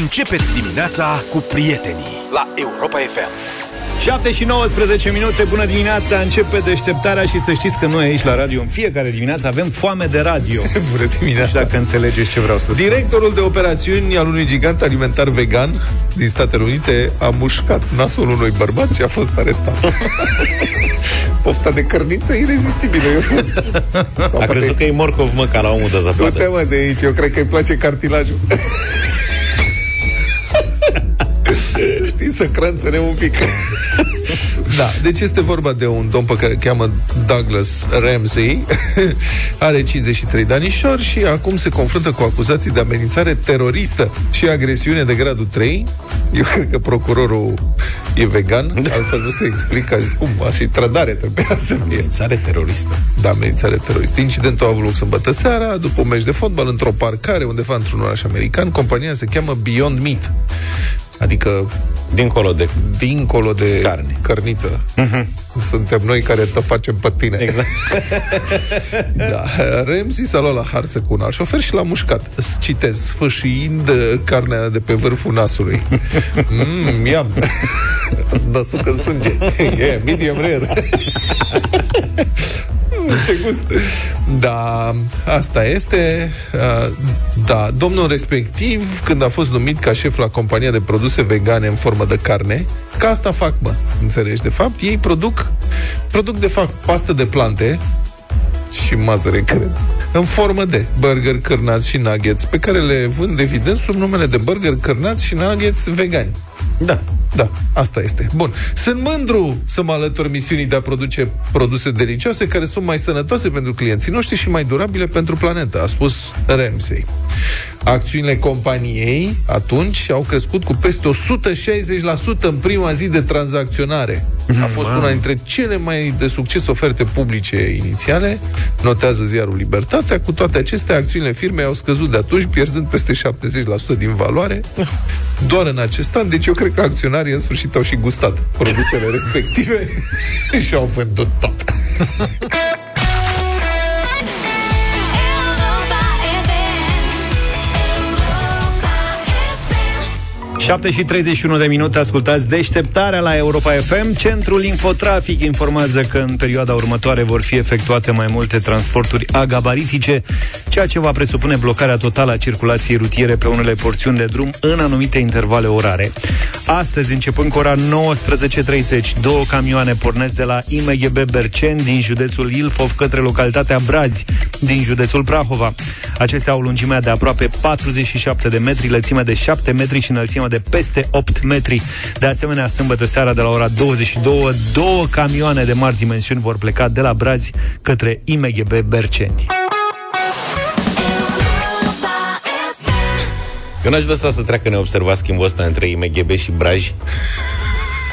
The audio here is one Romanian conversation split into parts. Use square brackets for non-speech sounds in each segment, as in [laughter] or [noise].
Începeți dimineața cu prietenii la Europa FM. 7 și 19 minute, bună dimineața, începe deșteptarea și să știți că noi aici la radio în fiecare dimineață avem foame de radio. [laughs] Bună dimineața! Și dacă înțelegeți ce vreau să spun. Directorul de operațiuni al unui gigant alimentar vegan din Statele Unite a mușcat nasul unui bărbat și a fost arestat. [laughs] Pofta de cărniță irezistibilă. [laughs] Sau a crezut că e morcov, mă, ca la omul de zăpadă. Du-te, mă, de aici. Eu cred că îi place cartilajul. [laughs] Știi, să crânțene un pic. [laughs] da, deci este vorba de un domn pe care îl cheamă Douglas Ramsey. [laughs] Are 53 de anișori și acum se confruntă cu acuzații de amenințare teroristă și agresiune de gradul 3. Eu cred că procurorul e vegan, altfel nu se explică, a zis cum, și trădare trebuia să fie. Amenințare teroristă. Da, amenințare teroristă. Incidentul a avut loc sâmbătă seara, după un meci de fotbal, într-o parcare undeva într-un oraș american. Compania se cheamă Beyond Meat. Adică dincolo de dincolo de carne. cărniță. Uh-huh. Suntem noi care te facem pe tine. Exact. [laughs] da. Ramsey s-a luat la harță cu un alt șofer și l-a mușcat. Citez, sfâșiind carnea de pe vârful nasului. [laughs] Mmm, iam. da, sucă în sânge. E, [laughs] yeah, medium rare. [laughs] ce gust! Da, asta este. Da, domnul respectiv, când a fost numit ca șef la compania de produse vegane în formă de carne, ca asta fac, mă, înțelegi? De fapt, ei produc, produc de fapt pastă de plante și mazăre, cred, în formă de burger, cârnați și nuggets, pe care le vând, evident, sub numele de burger, cârnați și nuggets vegani. Da. Da, asta este. Bun. Sunt mândru să mă alătur misiunii de a produce produse delicioase care sunt mai sănătoase pentru clienții noștri și mai durabile pentru planetă, a spus Ramsey. Acțiunile companiei atunci au crescut cu peste 160% în prima zi de tranzacționare. A fost una dintre cele mai de succes oferte publice inițiale, notează ziarul Libertatea. Cu toate acestea, acțiunile firmei au scăzut de atunci, pierzând peste 70% din valoare [laughs] doar în acest an. Deci eu cred că acționarii în sfârșit au și gustat produsele respective [laughs] [laughs] și au vândut tot. 7 și 31 de minute ascultați deșteptarea la Europa FM. Centrul Infotrafic informează că în perioada următoare vor fi efectuate mai multe transporturi agabaritice, ceea ce va presupune blocarea totală a circulației rutiere pe unele porțiuni de drum în anumite intervale orare. Astăzi, începând cu ora 19.30, două camioane pornesc de la IMGB Bercen din județul Ilfov către localitatea Brazi din județul Prahova. Acestea au lungimea de aproape 47 de metri, lățime de 7 metri și înălțimea de peste 8 metri. De asemenea, sâmbătă seara de la ora 22, două camioane de mari dimensiuni vor pleca de la Brazi către IMGB Berceni. Eu n-aș lăsa să treacă neobservat schimbul ăsta între IMGB și Braj.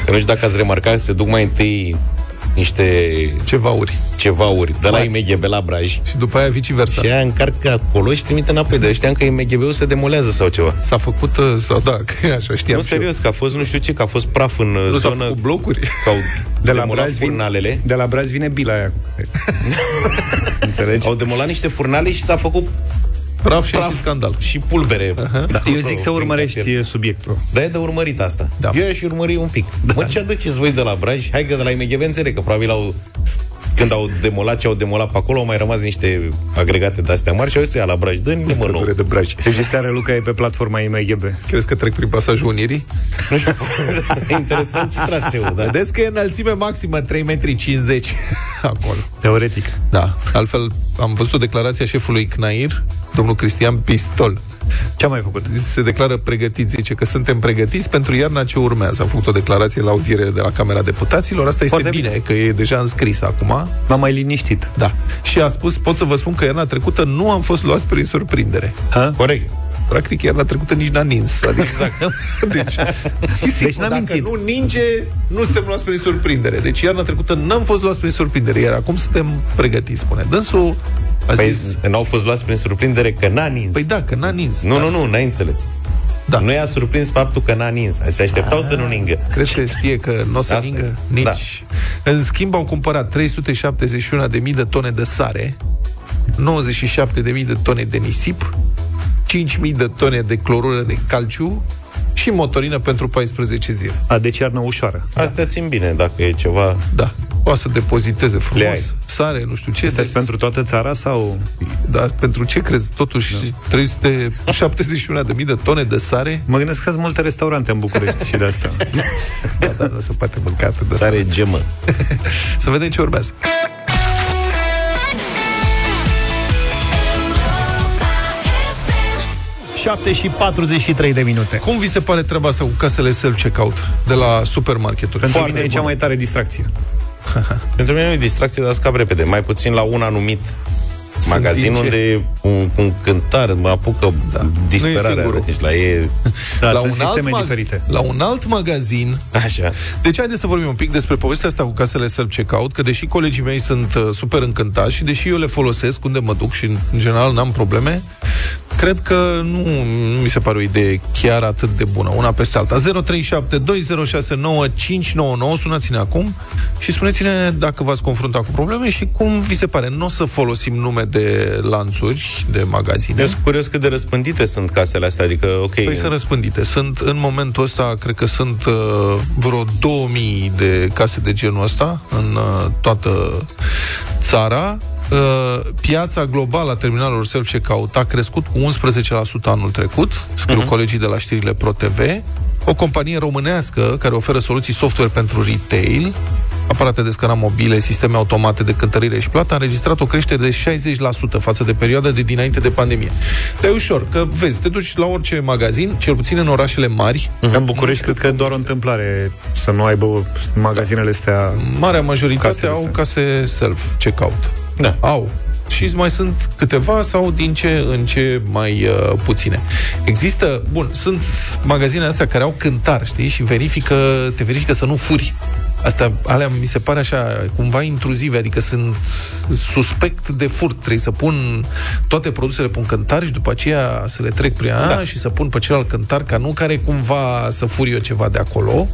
Că nu știu dacă ați remarcat, se duc mai întâi niște cevauri, cevauri de la IMGB la Braj. Și după aia viceversa. Și aia încarcă acolo și trimite înapoi. De știam că IMGB-ul se demolează sau ceva. S-a făcut, uh, sau da, [laughs] că așa știam Nu, serios, că a fost nu știu ce, că a fost praf în nu zonă. cu blocuri. [laughs] Că au de la Braz furnalele. Vin, de la Braz vine bila aia. [laughs] Înțelegi? Au demolat niște furnale și s-a făcut Praf și, Praf și scandal. Și pulbere. Uh-huh. Da, eu zic să urmărești subiectul. Da, e de urmărit asta. Da. Eu aș urmări un pic. Da. Mă, ce aduceți voi de la Braj? Hai că de la IMGB înțeleg că probabil au când au demolat ce au demolat pe acolo, au mai rămas niște agregate de-astea mari și au zis la Braj, dă mă nou. de Braj. Deci starea Luca e pe platforma IMGB. Crezi că trec prin pasajul Unirii? Nu știu. [laughs] Interesant și traseu, da? Vedeți că e înălțime maximă 3,50 m [laughs] acolo. Teoretic. Da. Altfel, am văzut o declarație a șefului CNAIR, domnul Cristian Pistol, ce a mai făcut? Se declară pregătit, zice că suntem pregătiți pentru iarna ce urmează. Am făcut o declarație la audiere de la Camera Deputaților. Asta este bine, bine, că e deja înscris acum. M-am mai liniștit. Da. Și a spus, pot să vă spun că iarna trecută nu am fost luați prin surprindere. Ha? Corect. Practic, iarna trecută nici n-a nins. Adică, exact. [laughs] deci, deci n-am dacă mințit. nu ninge, nu suntem luați prin surprindere. Deci iarna trecută n-am fost luați prin surprindere, iar acum suntem pregătiți, spune. Dânsul a păi zis... n-au fost luați prin surprindere că n-a nins. Păi da, că n-a nins. Nu, nu, nu, n-ai înțeles. Da. Nu i-a surprins faptul că n-a nins. Se așteptau A, să nu ningă. Crezi că știe că nu o să Asta. ningă? Nici. Da. În schimb, au cumpărat 371.000 de tone de sare, 97.000 de tone de nisip, 5.000 de tone de clorură de calciu și motorină pentru 14 zile. A, deci iarnă ușoară. Astea țin bine, dacă e ceva... Da. O să depoziteze Le frumos. ai. Sare, nu știu ce. Este Deci- pentru toată țara sau... Da, pentru ce crezi? Totuși, da. 371.000 de tone de sare? Mă gândesc că sunt multe restaurante în București și de asta. [laughs] Da, dar nu se poate mânca atât de Sare gemă. [laughs] Să vedem ce urmează. 7 și 43 de minute. Cum vi se pare treaba asta cu casele self-checkout de la supermarketuri? Pentru Foarte mine e cea bun. mai tare distracție. [laughs] Pentru mine nu e distracție, dar scap repede. Mai puțin la un anumit magazin din ce? unde un, un cântar mă apucă Da. da. Nu e disperarea. singurul. Deci la e... [laughs] Da, la, sunt un alt sisteme mag- diferite. la un alt magazin Așa. Deci haideți să vorbim un pic despre povestea asta cu casele self-checkout, că deși colegii mei sunt uh, super încântați și deși eu le folosesc unde mă duc și în, în general n-am probleme, cred că nu, nu mi se pare o idee chiar atât de bună, una peste alta. 0372069599, sunați-ne acum și spuneți-ne dacă v-ați confruntat cu probleme și cum vi se pare. Nu o să folosim nume de lanțuri, de magazine. Eu sunt curios cât de răspândite sunt casele astea, adică, ok... Păi sunt răspândite. Sunt, în momentul ăsta, cred că sunt uh, vreo 2000 de case de genul ăsta în uh, toată țara. Uh, piața globală a terminalelor self-checkout a crescut cu 11% anul trecut, scriu uh-huh. colegii de la știrile ProTV. O companie românească care oferă soluții software pentru retail, aparate de scanat mobile, sisteme automate de cântărire și plată, a înregistrat o creștere de 60% față de perioada de dinainte de pandemie. Dar e ușor, că vezi, te duci la orice magazin, cel puțin în orașele mari, În București, cred că e doar o întâmplare să nu aibă magazinele astea... marea majoritate Casele au astea. case self-checkout. Da. Au. Și mai sunt câteva sau din ce în ce mai uh, puține. Există, bun, sunt magazine astea care au cântar, știi, și verifică, te verifică să nu furi. Asta, alea mi se pare așa, cumva intruzive, adică sunt suspect de furt. Trebuie să pun toate produsele pe un cântar și după aceea să le trec prin da. și să pun pe celălalt cântar, ca nu care cumva să fur eu ceva de acolo.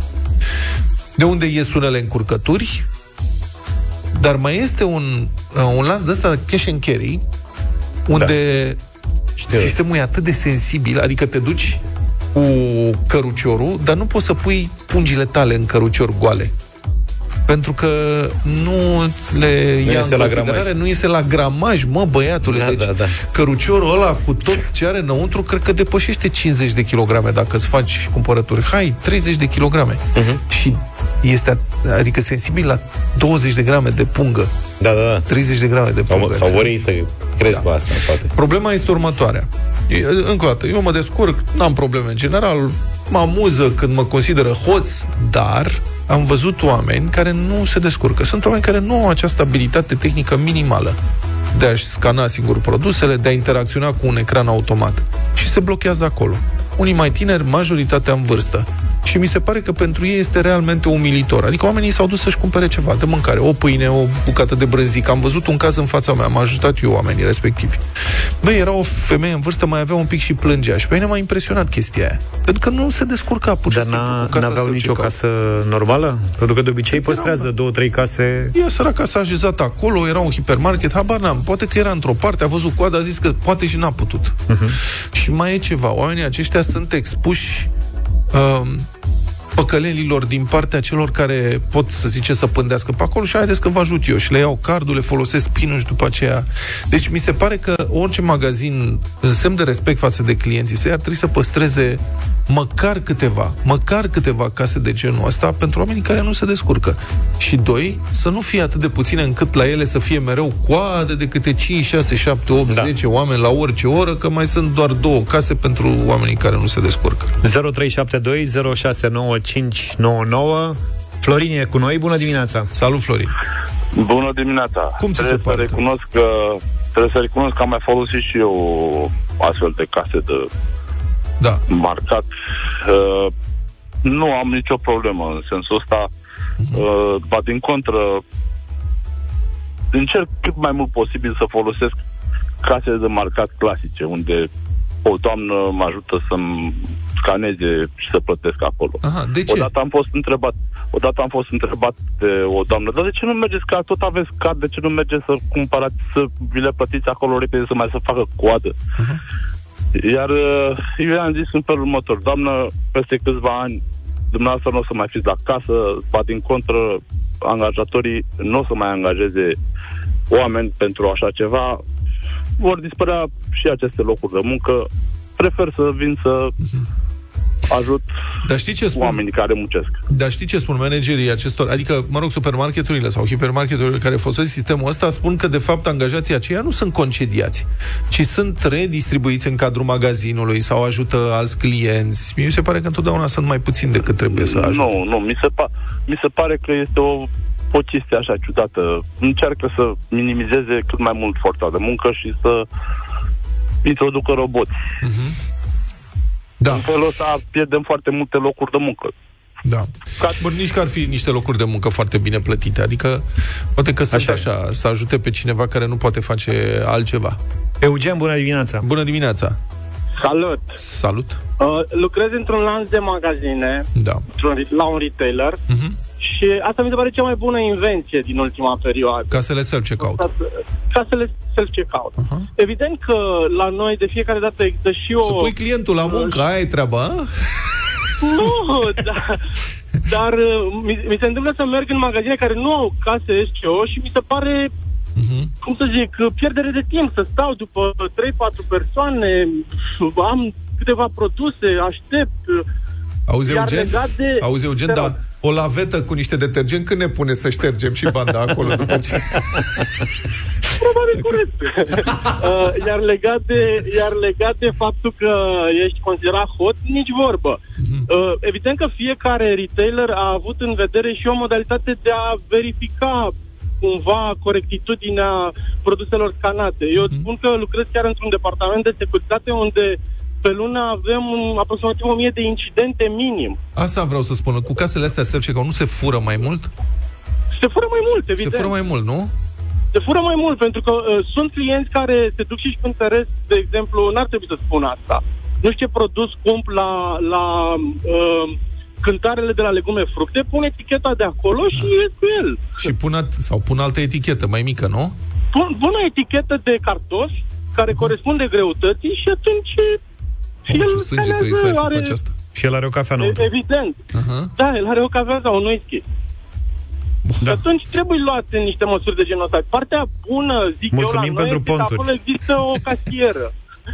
De unde ies unele încurcături, dar mai este un, uh, un lanț de ăsta cash and carry, unde Știu. sistemul e atât de sensibil, adică te duci cu căruciorul, dar nu poți să pui pungile tale în cărucior goale. Pentru că nu le Nu ia este în la considerare, gramaj. nu este la gramaj, mă, băiatule. Da, deci da, da. căruciorul ăla cu tot ce are înăuntru, cred că depășește 50 de kilograme dacă îți faci cumpărături. Hai, 30 de kilograme. Mhm. Și este, adică sensibil la 20 de grame de pungă. Da, da, da. 30 de grame de Sau, pungă. sau vor ei să crezi Da. tu asta, poate. Problema este următoarea. E, Încă o dată, eu mă descurc, n-am probleme în general, mă amuză când mă consideră hoț, dar am văzut oameni care nu se descurcă. Sunt oameni care nu au această abilitate tehnică minimală de a-și scana singur produsele, de a interacționa cu un ecran automat. Și se blochează acolo. Unii mai tineri, majoritatea în vârstă. Și mi se pare că pentru ei este realmente umilitor. Adică oamenii s-au dus să-și cumpere ceva de mâncare, o pâine, o bucată de brânzică. Am văzut un caz în fața mea, am ajutat eu oamenii respectivi. Băi, era o femeie în vârstă, mai avea un pic și plângea. Și pe mine m-a impresionat chestia aia. Pentru că nu se descurca pur și Dar simplu n-a, cu casa n-aveau să nicio check-out. casă normală? Pentru că de obicei păstrează două, trei case... Ea săraca s-a așezat acolo, era un hipermarket, habar n-am. Poate că era într-o parte, a văzut coada, a zis că poate și n-a putut. Uh-huh. Și mai e ceva, oamenii aceștia sunt expuși um, păcălelilor din partea celor care pot, să zice, să pândească pe acolo și haideți că vă ajut eu și le iau cardul, le folosesc pinul și după aceea. Deci mi se pare că orice magazin, în semn de respect față de clienții săi, ar trebui să păstreze măcar câteva, măcar câteva case de genul ăsta pentru oamenii care nu se descurcă. Și doi, să nu fie atât de puține încât la ele să fie mereu coade de câte 5, 6, 7, 8, Da. 10 oameni la orice oră, că mai sunt doar două case pentru oamenii care nu se descurcă. 0372 069599 Florin e cu noi, bună dimineața! Salut, Florin! Bună dimineața. Cum ți se trebuie pare, să recunosc că trebuie să recunosc că am mai folosit și eu astfel de case de Da. marcat. Uh, nu am nicio problemă în sensul ăsta. Uh, ba din contră, încerc cât mai mult posibil să folosesc case de marcat clasice, unde o doamnă mă ajută să-mi scaneze și să plătesc acolo. Aha, de ce? Odată am fost întrebat, odată am fost întrebat de o doamnă, dar de ce nu mergeți, că tot aveți card, de ce nu mergeți să cumpărați, să vi le plătiți acolo repede, să mai să facă coadă? Iar uh, eu i-am zis în felul următor, doamnă, peste câțiva ani, dumneavoastră nu o să mai fiți la casă, ba din contră, angajatorii nu o să mai angajeze oameni pentru așa ceva, vor dispărea și aceste locuri de muncă. Prefer să vin să ajut Dar știi ce spun? oamenii care muncesc. Dar știi ce spun managerii acestor, adică, mă rog, supermarketurile sau hipermarketurile care folosesc sistemul ăsta spun că, de fapt, angajații aceia nu sunt concediați, ci sunt redistribuiți în cadrul magazinului sau ajută alți clienți. Mie mi se pare că întotdeauna sunt mai puțin decât trebuie să ajute. Nu, nu, mi se, pa- mi se pare că este o, o chestie așa ciudată. Încearcă să minimizeze cât mai mult forța de muncă și să introducă roboți. Da, În felul ăsta pierdem foarte multe locuri de muncă. da. Ca- Bun, nici că ar fi niște locuri de muncă foarte bine plătite, adică poate că sunt Așa așa, e. așa să ajute pe cineva care nu poate face altceva. Eugen, bună dimineața! Bună dimineața! Salut! Salut! Uh, lucrez într-un lanț de magazine, Da. într-un, la un retailer, Mhm. Și asta mi se pare cea mai bună invenție din ultima perioadă. Casele self-checkout. Casele self-checkout. Aha. Evident că la noi de fiecare dată există și o... Să pui clientul la muncă, aia e treaba, a? Nu, dar, dar uh, mi, mi se întâmplă să merg în magazine care nu au case SCO și mi se pare, Mhm. cum să zic, uh, pierdere de timp să stau după 3-4 persoane, am câteva produse, aștept. Uh, Auzi, Iar Eugen? legat de- Auzi, Eugen, Te da, rog. o lavetă cu niște detergent, când ne pune să ștergem și banda acolo după ce... [laughs] Probabil corect. [laughs] uh, iar, legat de, iar legat de faptul că ești considerat hot, nici vorbă. Uh, evident că fiecare retailer a avut în vedere și o modalitate de a verifica cumva corectitudinea produselor scanate. Eu spun că lucrez chiar într-un departament de securitate unde pe lună avem un, aproximativ 1000 de incidente minim. Asta vreau să spun. Cu casele astea self-checkout nu se fură mai mult? Se fură mai mult, evident. Se fură mai mult, nu? Se fură mai mult, pentru că uh, sunt clienți care se duc și își cântăresc, de exemplu, n-ar trebui să spun asta. Nu știu ce produs cump la, la uh, cântarele de la legume fructe, pun eticheta de acolo și ies cu el. Și pun, at- sau pun altă etichetă mai mică, nu? Pun, pun o etichetă de cartofi care corespunde greutății și atunci și Mamă, el ce sânge scanează, trebuie să ai să are- faci asta. Și el are o cafea nouă. e- Evident. Aha. Da, el are o cafea sau un whisky. Și Da. atunci trebuie luate niște măsuri de genul ăsta. Partea bună, zic Mulțumim eu, la noi pentru este că ponturi. acolo există o casieră.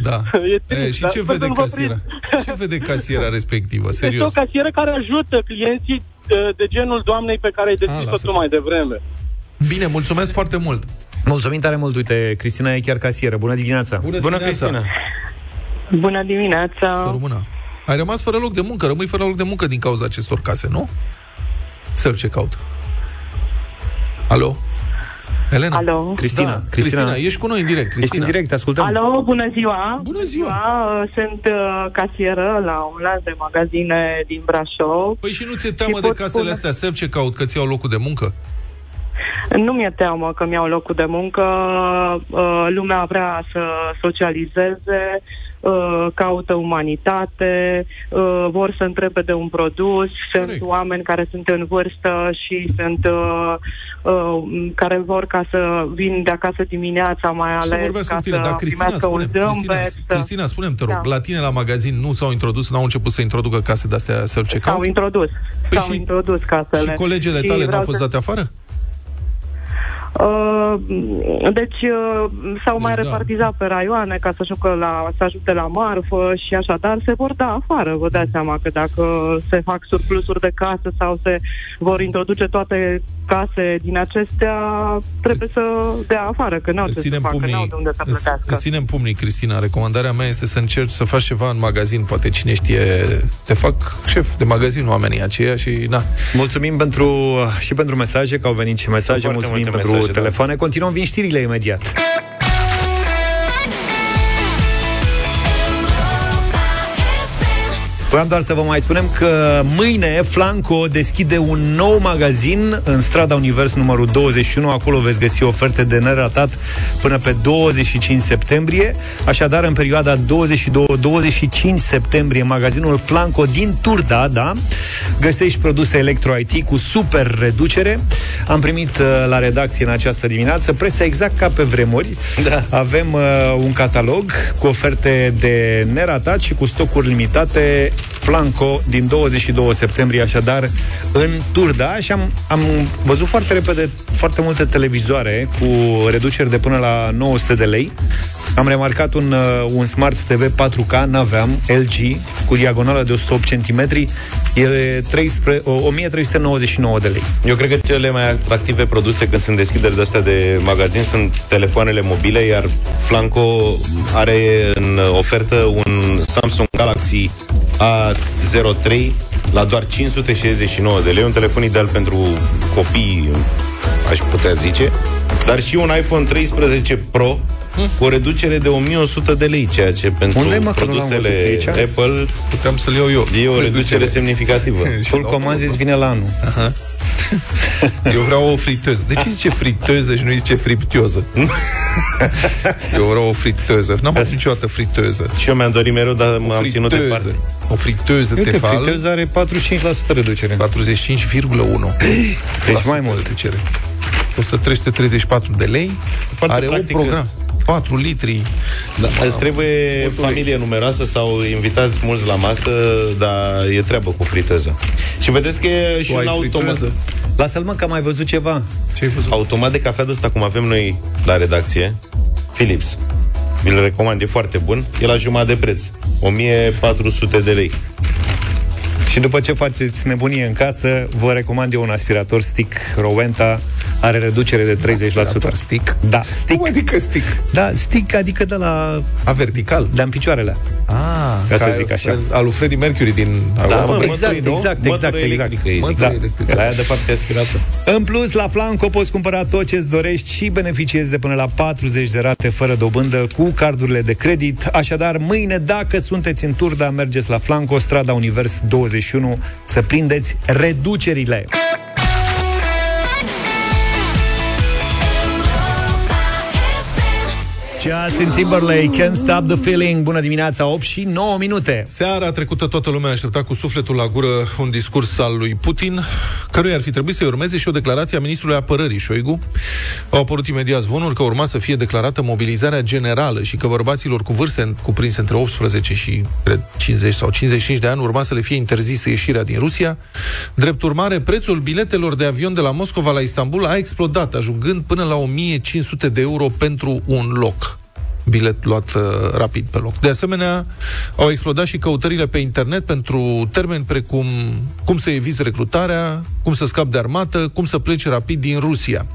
Da. [laughs] E trist, E, și dar ce sper vede să nu vă casiera? Ce vede casiera respectivă? Este o Serios. casieră care ajută clienții uh, de genul doamnei pe care ai descris-o lasă-te. tu mai devreme. Bine, mulțumesc foarte mult. Mulțumim tare mult, uite, Cristina e chiar casieră. Bună dimineața! Bună, Bună, dimineața. Cristina! Bună dimineața! Să rămână. Ai rămas fără loc de muncă, rămâi fără loc de muncă din cauza acestor case, nu? Self-checkout. Alo? Elena? Alo? Cristina, Da, Cristina, Cristina, ești cu noi în direct. ești Cristina. în direct, te ascultăm. Alo, bună ziua! Bună ziua! Uh, Sunt uh, casieră la un lanț de magazine din Brașov. Păi și nu ți-e teamă Și de pot casele spune- astea self-checkout că ți-au locul de muncă? Nu mi-e teamă că mi-au locul de muncă. Uh, Lumea vrea să socializeze, uh, caută umanitate, uh, vor să întrebe de un produs. Sunt Corect. oameni care sunt în vârstă și sunt uh, uh, care vor ca să vin de acasă dimineața, mai să ales vorbească ca cu tine. să Dar Cristina, primească un spune, Cristina, zâmbet. să- Cristina, spune-mi, te rog, Da. la tine la magazin nu s-au introdus, n-au început să introducă case de-astea S-au self-checkout? introdus. Păi s-au și- introdus casele. Și colegele Și tale n-au vreau fost să- date afară? Uh, deci uh, s-au mai da. repartizat pe raioane ca să, ajungă la, să ajute la marfă și așa, dar se vor da afară. Vă dați seama că dacă se fac surplusuri de case sau se vor introduce toate case din acestea, trebuie să dea afară, că n-au ce Îți să ținem facă, n-au pumnii, de unde să îți, plătească. îți ținem pumnii, Cristina. Recomandarea mea este să încerci să faci ceva în magazin, poate cine știe, te fac șef de magazin oamenii aceia și na. Mulțumim pentru, și pentru mesaje, că au venit și mesaje, Foarte mulțumim multe pentru mesaje, da. Telefoane. Continuăm, vin știrile imediat. Voiam doar să vă mai spunem că mâine Flanco deschide un nou magazin în strada Univers numărul 21. Acolo veți găsi oferte de neratat până pe 25 septembrie. Așadar, în perioada 22-25 septembrie, magazinul Flanco din Turda, da, găsești produse electro-IT cu super reducere. Am primit uh, la redacție în această dimineață presa exact ca pe vremuri. Da. Avem uh, un catalog cu oferte de neratat și cu stocuri limitate Flanco din 22 septembrie, așadar, în Turda și am, am văzut foarte repede foarte multe televizoare cu reduceri de până la 900 de lei. Am remarcat un, uh, un Smart TV 4K, n-aveam, LG, cu diagonală de 108 cm, e 13, 1399 de lei. Eu cred că cele mai atractive produse când sunt deschideri de astea de magazin sunt telefoanele mobile, iar Flanco are în ofertă un Samsung Galaxy A03 la doar 569 de lei, un telefon ideal pentru copii, aș putea zice, dar și un iPhone 13 Pro hmm? cu o reducere de 1100 de lei, ceea ce pentru Unde, mă, produsele Apple puteam să-l iau eu. E o reducere semnificativă. [laughs] Full command zis vine la anul. Aha. Eu vreau o friteză. De ce zice friteză și nu zice friptioză? [laughs] eu vreau o friteză. N-am avut niciodată friteză. Și eu mi-am dorit mereu, dar m-am ținut departe. O friteză Uite, tefal. friteză are 45% reducere. 45,1. Deci mai mult. Reducere. Costă 334 de lei. Foarte are practică. un program. 4 litri. Da, îți trebuie familie numeroasă sau invitați mulți la masă, dar e treabă cu friteză. Și vedeți că e și Tu ai un automat, friteză? Lasă-l mă că am mai văzut ceva. Ce ai văzut? automat de cafea de ăsta, cum avem noi la redacție, Philips. Vi-l recomand, e foarte bun. E la jumătate de preț. 1400 de lei. Și după ce faceți nebunie în casă, vă recomand eu un aspirator stick Rowenta, are reducere de 30%. Aspirator stick? Da, stick. Cum adică stick? Da, stick, adică de la... A, vertical. de în picioarele. Ah, Ca să ca zic așa. Al lui Freddie Mercury din Da, Europa. mă, exact, mătură, nu? exact, Mătură exact, exact. electrică, îi zic. Mătură Da. electrică. La aia de parte aspirată. În plus, la Flanco poți cumpăra tot ce-ți dorești și beneficiezi de până la 40 de rate fără dobândă cu cardurile de credit. Așadar, mâine, dacă sunteți în Turda, mergeți la Flanco, strada Univers 21, să prindeți reducerile. Justin Timberlake, Can't Stop the Feeling Bună dimineața, 8 și 9 minute Seara trecută toată lumea aștepta cu sufletul la gură un discurs al lui Putin, căruia ar fi trebuit să-i urmeze și o declarație a ministrului apărării, Șoigu. Au apărut imediat zvonuri că urma să fie declarată mobilizarea generală și că bărbaților cu vârste cuprinse între 18 și cred, 50 sau 55 de ani urma să le fie interzisă ieșirea din Rusia. Drept urmare, prețul biletelor de avion de la Moscova la Istanbul a explodat, ajungând până la 1500 de euro pentru un loc bilet luat uh, rapid pe loc. De asemenea, au explodat și căutările pe internet pentru termeni precum cum să eviți recrutarea, cum să scapi de armată, cum să pleci rapid din Rusia.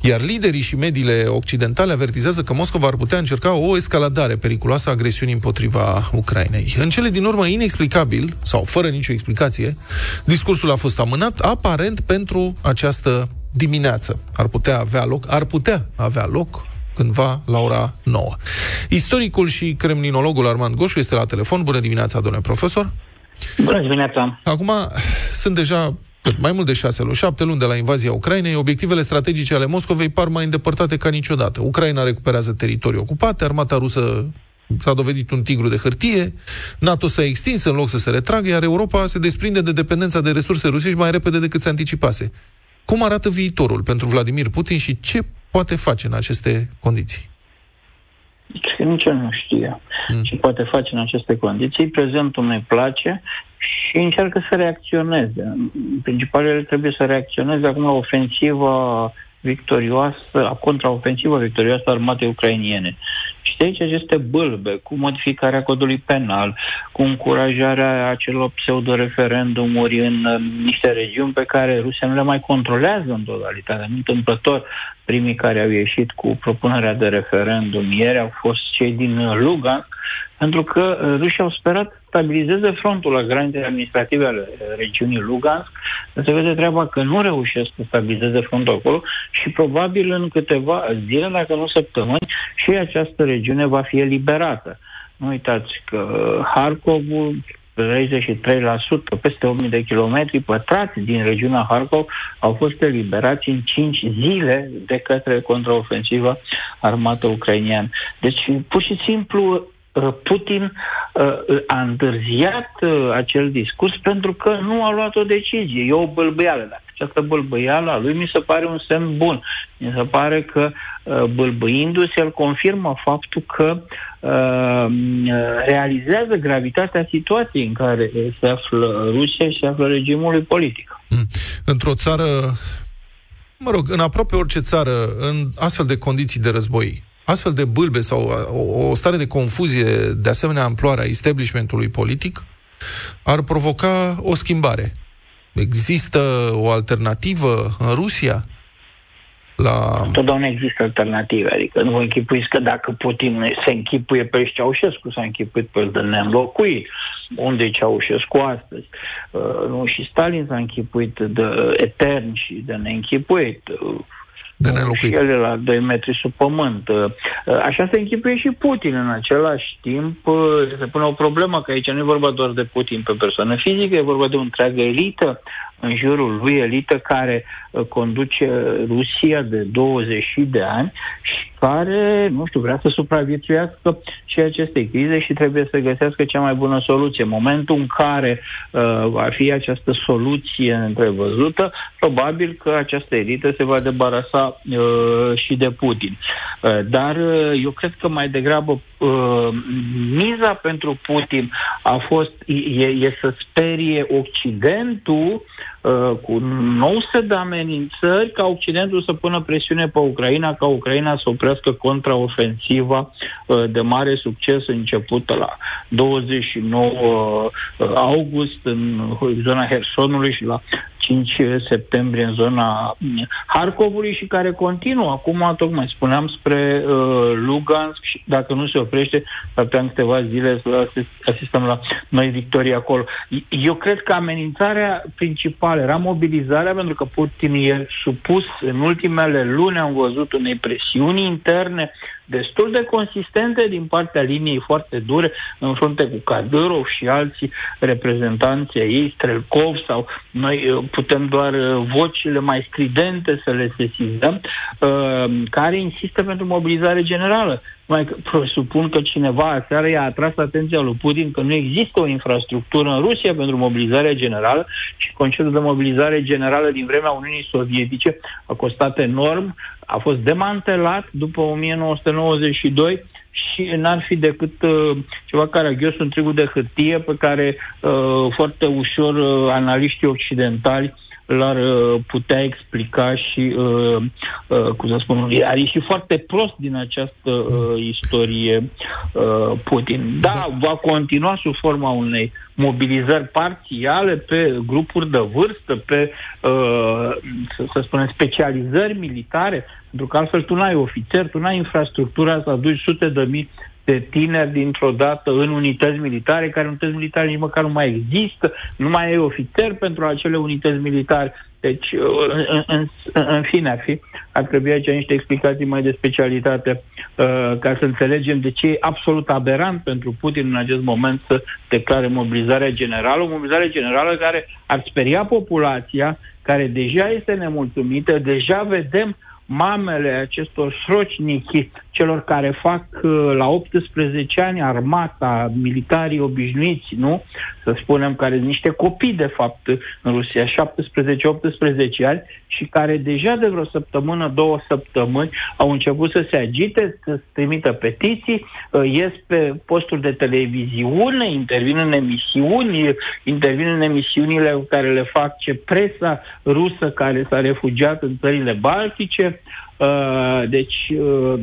Iar liderii și mediile occidentale avertizează că Moscova ar putea încerca o escaladare periculoasă a agresiunii împotriva Ucrainei. În cele din urmă, inexplicabil, sau fără nicio explicație, discursul a fost amânat, aparent pentru această dimineață. Ar putea avea loc, ar putea avea loc cândva la ora 9. Istoricul și cremlinologul Armand Goșu este la telefon. Bună dimineața, domnule profesor! Bună dimineața! Acum, sunt deja cât, mai mult de șase luni, șapte luni de la invazia Ucrainei, obiectivele strategice ale Moscovei par mai îndepărtate ca niciodată. Ucraina recuperează teritorii ocupate, armata rusă s-a dovedit un tigru de hârtie, NATO s-a extins în loc să se retragă, iar Europa se desprinde de dependența de resurse rusești mai repede decât se anticipase. Cum arată viitorul pentru Vladimir Putin și ce poate face în aceste condiții? Că nici eu nu știu mm. ce poate face în aceste condiții. Prezentul nu-i place și încearcă să reacționeze. În principal, el trebuie să reacționeze acum la ofensiva victorioasă, contraofensivă victorioasă a armatei ucrainiene. Și de aici aceste bâlbe, cu modificarea codului penal, cu încurajarea acelor pseudo-referendumuri în uh, niște regiuni pe care Rusia nu le mai controlează în totalitate. Nu întâmplător, primii care au ieșit cu propunerea de referendum ieri au fost cei din uh, Lugansk, pentru că uh, rușii au sperat să stabilizeze frontul la granițele administrative ale uh, regiunii Lugansk, dar se vede treaba că nu reușesc să stabilizeze frontul acolo și probabil în câteva zile, dacă nu săptămâni, și această regiune va fi eliberată. Nu uitați că Harkovul 33%, peste 1000 de kilometri pătrați din regiunea Harkov au fost eliberați în 5 zile de către contraofensivă armată ucrainiană. Deci, pur și simplu, uh, Putin uh, a întârziat uh, acel discurs pentru că nu a luat o decizie. E o bălbăială. Dacă această bălbăială a lui mi se pare un semn bun. Mi se pare că uh, bălbăindu-se el confirmă faptul că uh, realizează gravitatea situației în care se află Rusia și se află regimului politic. Hmm. Într-o țară, mă rog, în aproape orice țară, în astfel de condiții de război, astfel de bâlbe sau o, o stare de confuzie de asemenea amploare a establishmentului politic ar provoca o schimbare. Există o alternativă în Rusia? La... Totdeauna există alternative, adică nu vă închipuiți că dacă Putin se închipuie pe Ceaușescu, s-a închipuit pe el de neînlocuit. Unde e Ceaușescu astăzi? Uh, nu, și Stalin s-a închipuit de etern și de neînchipuit. Uh, de nelocuit. Și ele la 2 metri sub pământ. Uh, așa se închipuie și Putin în același timp. Uh, se pune o problemă, că aici nu e vorba doar de Putin pe persoană fizică, e vorba de o întreagă elită în jurul lui, elită care uh, conduce Rusia de 20 de ani și care, nu știu, vrea să supraviețuiască și acestei crize și trebuie să găsească cea mai bună soluție. În momentul în care uh, va fi această soluție întrevăzută, probabil că această elită se va debarasa uh, și de Putin. Uh, dar uh, eu cred că mai degrabă uh, miza pentru Putin a fost e, e să sperie Occidentul Uh, cu un nou set de amenințări ca Occidentul să pună presiune pe Ucraina, ca Ucraina să oprească contraofensiva uh, de mare succes începută la 29 uh, august în zona Hersonului și la 5 septembrie în zona Harkovului și care continuă. Acum, tocmai spuneam, spre uh, Lugansk și dacă nu se oprește, ar în câteva zile să asistăm la noi victorii acolo. Eu cred că amenințarea principală era mobilizarea, pentru că Putin e supus în ultimele luni, am văzut unei presiuni interne destul de consistente din partea liniei foarte dure în frunte cu Kadyrov și alții reprezentanții ei, Strelkov sau noi uh, putem doar uh, vocile mai stridente să le sesizăm, uh, care insistă pentru mobilizare generală. Mai presupun că cineva aseară i-a atras atenția lui Putin că nu există o infrastructură în Rusia pentru mobilizare generală și conceptul de mobilizare generală din vremea Uniunii Sovietice a costat enorm, a fost demantelat după 1992 și n-ar fi decât uh, ceva ghios un trigul de hârtie pe care uh, foarte ușor uh, analiștii occidentali l-ar uh, putea explica și, uh, uh, cum să spun, ar ieși foarte prost din această uh, istorie uh, Putin. Da, va continua sub forma unei mobilizări parțiale pe grupuri de vârstă, pe, uh, să, să spunem, specializări militare, pentru că altfel tu n-ai ofițer, tu n-ai infrastructura să aduci sute de mii de tineri dintr-o dată în unități militare, care unități militare nici măcar nu mai există, nu mai e ofițer pentru acele unități militare. Deci, uh, în, în, în fine, ar, fi, ar trebui aici niște explicații mai de specialitate uh, ca să înțelegem de ce e absolut aberant pentru Putin în acest moment să declare mobilizarea generală, o mobilizare generală care ar speria populația, care deja este nemulțumită, deja vedem uh, mamele acestor srocnichi, celor care fac uh, la 18 ani armata, militarii obișnuiți, nu? Să spunem, care sunt niște copii, de fapt, în Rusia, 17-18 ani, și care deja de vreo săptămână, două săptămâni, au început să se agite, să trimită petiții, uh, ies pe posturi de televiziune, intervin în emisiuni, intervin în emisiunile care le fac ce presa rusă care s-a refugiat în țările baltice, Uh, deci, uh,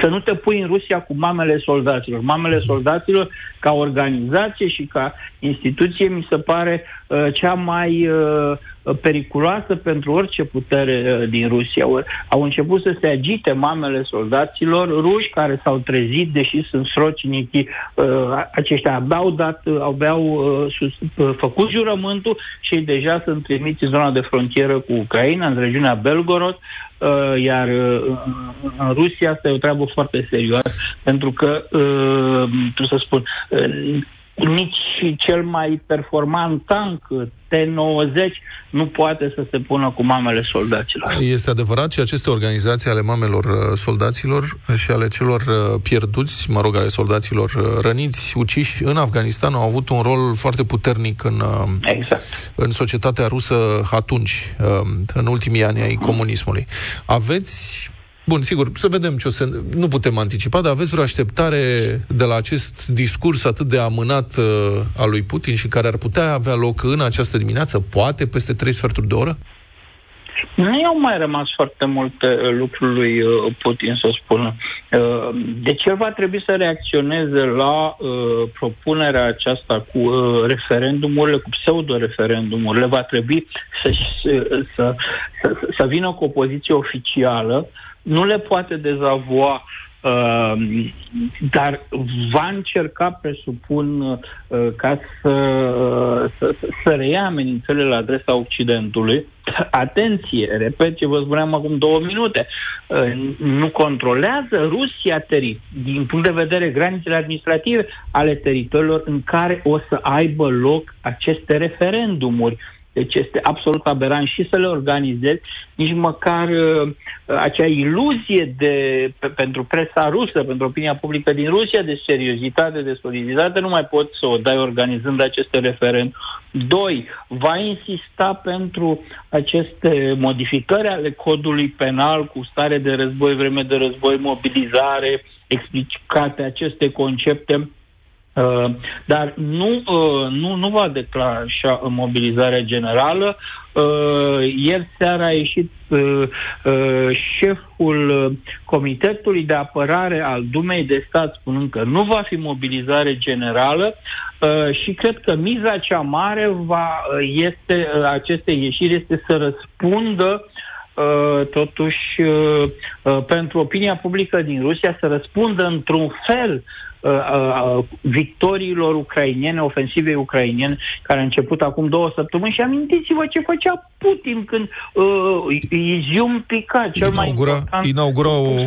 să nu te pui în Rusia cu mamele soldaților. Mamele soldaților, ca organizație și ca instituție, mi se pare uh, cea mai uh, periculoasă pentru orice putere uh, din Rusia. Au început să se agite mamele soldaților ruși care s-au trezit, deși sunt srocinichi, uh, aceștia abeau dat, abeau uh, sus, uh, făcut jurământul și deja sunt trimiți în zona de frontieră cu Ucraina, în regiunea Belgorod, Uh, iar uh, în Rusia asta e o treabă foarte serioasă, pentru că, uh, trebuie să spun, nici și cel mai performant tank T-90 nu poate să se pună cu mamele soldaților. Este adevărat și aceste organizații ale mamelor uh, soldaților și ale celor uh, pierduți, mă rog, ale soldaților uh, răniți, uciși în Afganistan, au avut un rol foarte puternic în, exact. în societatea rusă atunci, în ultimii ani ai comunismului. Aveți Bun, sigur, să vedem ce o să... Nu putem anticipa, dar aveți vreo așteptare de la acest discurs atât de amânat uh, al lui Putin și care ar putea avea loc în această dimineață, poate peste trei sferturi de oră? Nu au mai rămas foarte multe uh, lucruri lui uh, Putin să spună. Uh, deci el va trebui să reacționeze la uh, propunerea aceasta cu uh, referendumurile, cu pseudo-referendumurile. Va trebui să, să, să, să, să vină cu o poziție oficială nu le poate dezavoa, uh, dar va încerca, presupun, uh, ca să, uh, să, să reia amenințările la adresa Occidentului. Atenție, repet ce vă spuneam acum două minute, uh, nu controlează Rusia teri- din punct de vedere granițele administrative ale teritoriilor în care o să aibă loc aceste referendumuri. Deci este absolut aberant și să le organizezi, nici măcar uh, acea iluzie de, pe, pentru presa rusă, pentru opinia publică din Rusia, de seriozitate, de soliditate, nu mai poți să o dai organizând aceste referendum. Doi, va insista pentru aceste modificări ale codului penal cu stare de război, vreme de război, mobilizare, explicate aceste concepte Uh, dar nu, uh, nu, nu va declanșa mobilizarea generală. Uh, ieri seara a ieșit uh, uh, șeful Comitetului de Apărare al Dumei de Stat spunând că nu va fi mobilizare generală uh, și cred că miza cea mare va, este, uh, aceste ieșiri este să răspundă Uh, totuși, uh, uh, pentru opinia publică din Rusia să răspundă într-un fel victoriilor ucrainiene, ofensivei ucrainiene, care a început acum două săptămâni și amintiți-vă ce făcea Putin când uh, Izium pica, cel inaugura, mai important. Inaugura o,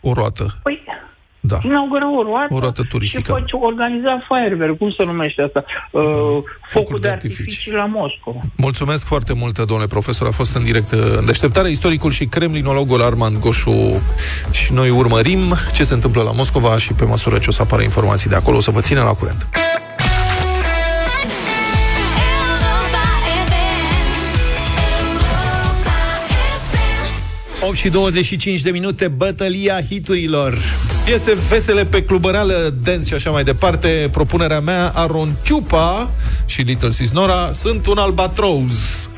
o roată. Păi, da. Inaugura o roată, o roată turistică. și face, organiza firework, cum se numește asta? Uh, focul de, de artificii. artificii la Moscova. Mulțumesc foarte mult, domnule profesor. A fost în direct în deșteptare. Istoricul și kremlinologul Armand Goșu și noi urmărim ce se întâmplă la Moscova și pe măsură ce o să apară informații de acolo, o să vă ținem la curent. 8 și 25 de minute, bătălia hiturilor. Piese vesele pe clubăreală, dance și așa mai departe. Propunerea mea, Aron Ciupa și Little Sis Nora sunt un albatroz.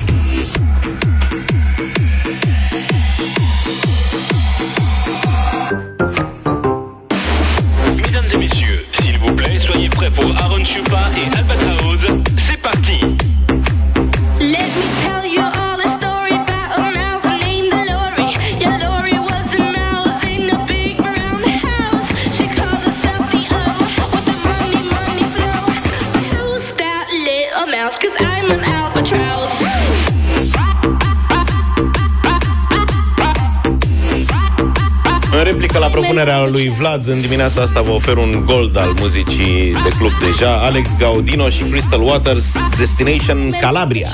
Mesdames et messieurs, s'il vous plaît, soyez prêts pour Aaron Chupa et În replică la propunerea lui Vlad, în dimineața asta vă ofer un gold al muzicii de club deja, Alex Gaudino și Crystal Waters, Destination Calabria.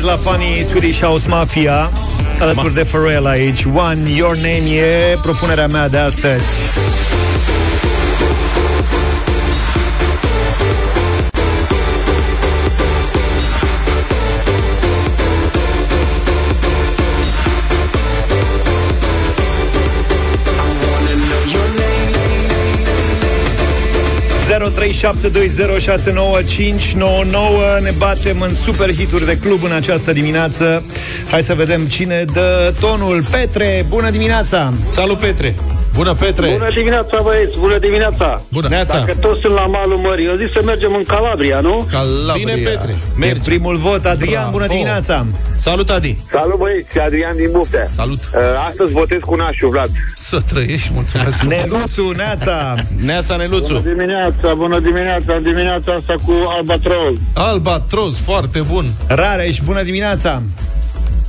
Place. Apelez la fanii Swedish House Mafia Alături de Pharrell aici One, Your Name e propunerea mea de astăzi Ne batem în super hituri de club în această dimineață. Hai să vedem cine dă tonul. Petre, bună dimineața! Salut, Petre! Bună, Petre! Bună dimineața, băieți, bună dimineața! Bună! Dacă toți sunt la malul mării, eu zic să mergem în Calabria, nu? Calabria. Bine, Petre. Mergi. primul vot, Adrian, Bravo. bună dimineața! Salut, Adi. Salut băieți, Adrian din Buftea. Salut! Uh, astăzi votez cu Nașu, Vlad. Să trăiești, mulțumesc frumos. Neluțu, Neața! Neața Neluțu. Bună dimineața, bună dimineața, dimineața asta cu Albatroz. Albatros, foarte bun. Rareș, bună dimineața!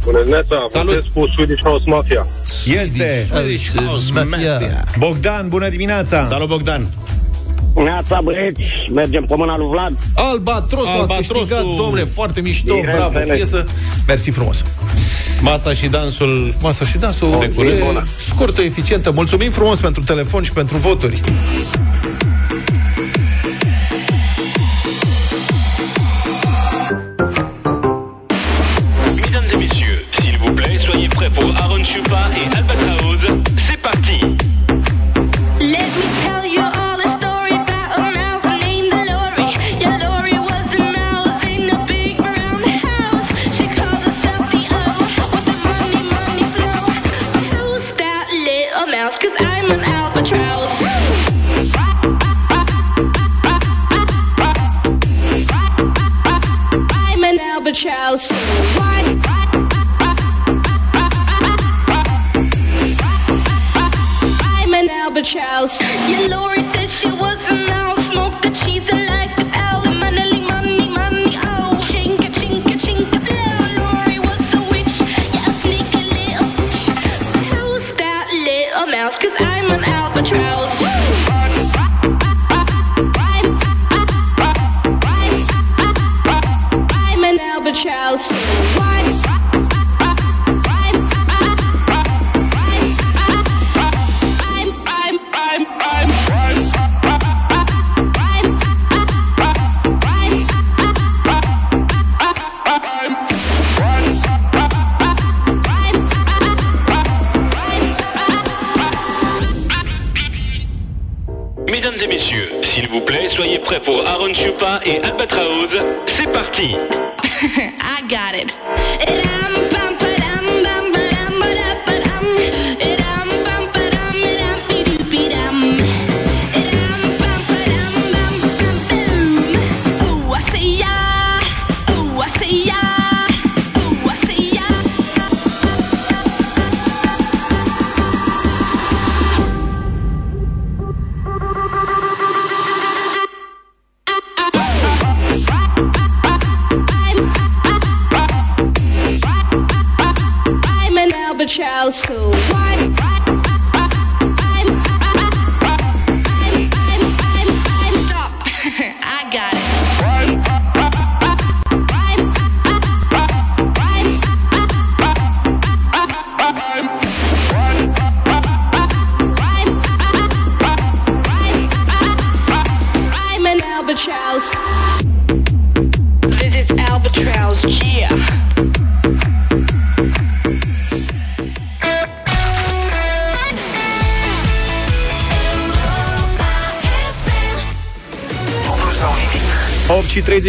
Bună dimineața, Salut. votez cu Swedish House Mafia. Este Swedish House Mafia. Bogdan, bună dimineața! Salut, Bogdan. Neața, băieți, mergem pe mâna lui Vlad. Albatros a Albatrosul. câștigat, domnule, foarte mișto, Bine bravo, înțeles. piesă. Mersi frumos. Masa și dansul Masa și dansul De curând. e scurtă, eficientă. Mulțumim frumos pentru telefon și pentru voturi.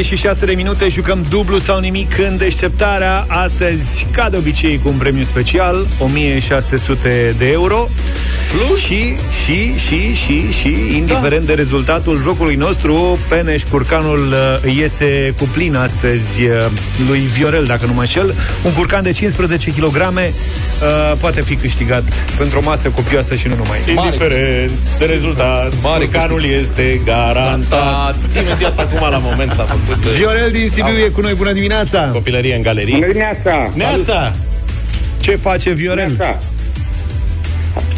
8 și 36 de minute Jucăm dublu sau nimic în deșteptarea. Astăzi, ca de obicei, cu un premiu special 1600 de euro. Plus? Și, și, și, și, și Indiferent de rezultatul jocului nostru Peneș Curcanul uh, îi iese cu plin astăzi uh, Lui Viorel, dacă nu mă înșel. Un curcan de 15 kg uh, Poate fi câștigat Pentru o masă copioasă și nu numai Indiferent de rezultat, Mare Curcanul este garantat. Imediat acum la moment s-a făcut uh, Viorel din Sibiu e cu noi, bună dimineața copilărie în galerii. Bună dimineața! Neața! Ce face Viorel? Neața.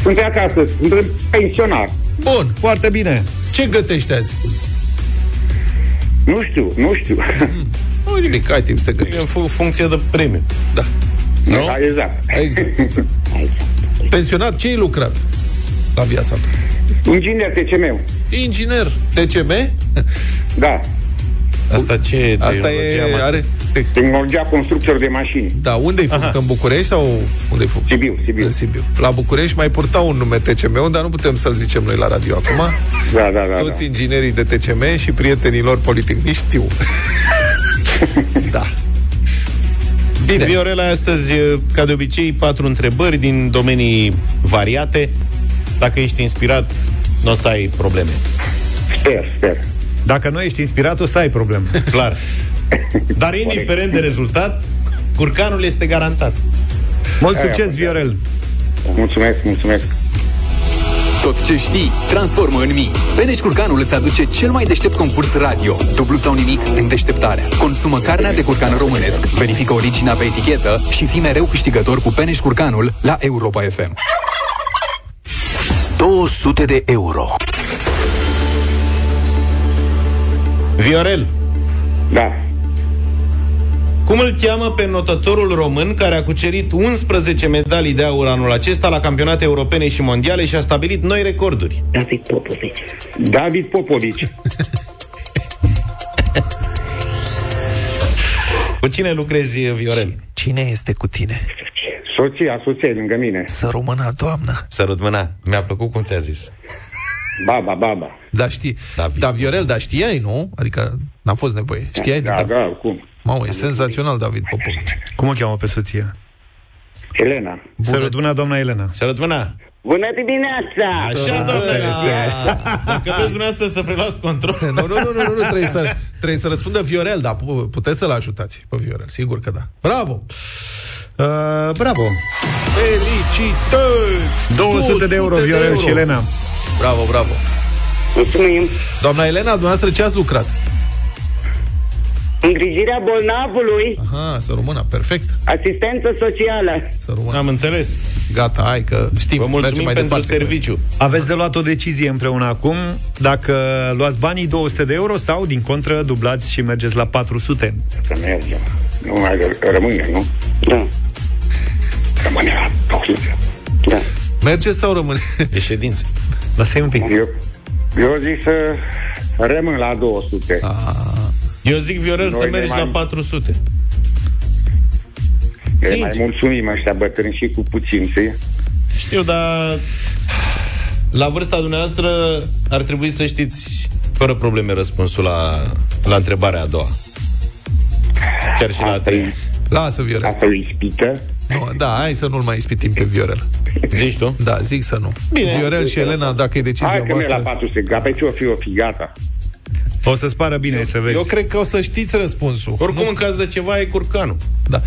Sunt pe acasă, sunt pensionar. Bun, Foarte bine ce gătești azi? Nu știu, nu știu. Nu nimic, ai timp să te E gândești. în fu- funcție de premiu. Da. Nu? Da, exact. Exact, exact. Pensionar, ce ai lucrat la viața ta? Inginer TCM. Inginer, TCM? Da. Asta ce Asta tehnologia e, mai- are... Te, Tehnologia constructor de mașini. da, unde ai făcut? În București sau unde ai făcut? Sibiu, Sibiu. În Sibiu. La București mai purta un nume TCM, dar nu putem să-l zicem noi la radio acum. Da, da, da. Toți da. inginerii de TCM și prietenii lor politehnici știu. [laughs] da. Bine. Viorela, astăzi, ca de obicei, patru întrebări din domenii variate. Dacă ești inspirat, nu o să ai probleme. Sper, sper. Dacă nu ești inspirat, o să ai probleme. [laughs] Clar. Dar indiferent de rezultat, curcanul este garantat. Mult Aia, succes, putea. Viorel! Mulțumesc, mulțumesc. Tot ce știi, transformă în mii. Peneș Curcanul îți aduce cel mai deștept concurs radio. Dublu sau nimic în deșteptarea. Consumă carnea de curcan românesc, verifică originea pe etichetă și fii mereu câștigător cu Peneș Curcanul la Europa FM. 200 de euro. Viorel, Da. Cum îl cheamă pe notătorul român care a cucerit 11 medalii de aur anul acesta la campionate europene și mondiale și a stabilit noi recorduri? David Popovici. David Popovici. [laughs] Cu cine lucrezi, Viorel? Cine este cu tine? Soția, soția e lângă mine. Să rămână, doamnă. Sărut mâna. Mi-a plăcut cum ți-a zis. Baba, baba. Da, știi. David. Da, Viorel, dar știai, nu? Adică n-a fost nevoie. Știai de Da, da, cum? Mamă, e senzațional David Popovici. Cum o cheamă pe soție? Elena. Sărut mâna, doamna Elena. Sărut mâna. Bună dimineața! Așa, doamne, Dacă vreți dumneavoastră să preluați control. Nu, nu, nu, nu, nu, nu trebuie, să, trebuie să răspundă Viorel, dar pu- puteți să-l ajutați pe Viorel, sigur că da. Bravo! Uh, bravo! Felicitări! 200 de euro, Viorel și Elena. Bravo, bravo! Mulțumim. Doamna Elena, dumneavoastră ce ați lucrat? Îngrijirea bolnavului, Aha, să rămână, perfect. asistență socială. Să rămână. Am înțeles. Gata, hai că știm. Vă mergem mulțumim mai pentru departe. serviciu. Aveți de luat o decizie împreună acum Dacă luați banii 200 de euro Sau, din contră, dublați și mergeți la 400 Să mergem. Nu mai ră- rămâne, nu? Da, Rămâne la 200. da. Merge sau rămâne? E ședință. Lasă-i un pic Eu, eu zic să rămân la 200. Eu zic, Viorel, Noi să ne mergi mai- la 400. Le mai sincer. mulțumim ăștia bătrâni și cu puțin, știi? Știu, dar la vârsta dumneavoastră ar trebui să știți fără probleme răspunsul la, la întrebarea a doua. Chiar și la a Asta treia. e, Lasă, Viorel. asta e o ispită. Nu, da, hai să nu-l mai ispitim pe Viorel. Zici tu? Da, zic să nu. Bine. Viorel și Elena, dacă e decizia Hai că merg la voastră... 400. Gata, ce o fi, o fi, gata. O să-ți pară bine să vezi Eu cred că o să știți răspunsul. Oricum, în caz de ceva, e curcanul. Da.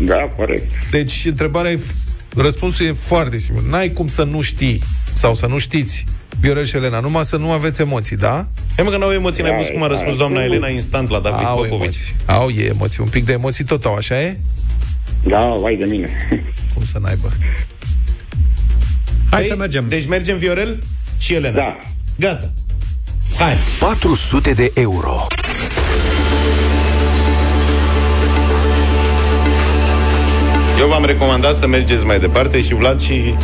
Da, corect. Deci, întrebarea e... f- Răspunsul e foarte simplu. N-ai cum să nu știi sau să nu știți Viorel și Elena, numai să nu aveți emoții, da? E mă că n-au emoții, n-ai Da, văzut cum a da. răspuns doamna Elena instant la David au Popovici. emoții. Au e emoții. Un pic de emoții tot au, așa e? Da, vai de mine. [laughs] Cum să n-aibă? Hai Păi, să mergem Deci mergem Viorel și Elena. Da. Gata. Hai. 400 de euro. Eu v-am recomandat să mergeți mai departe și Vlad și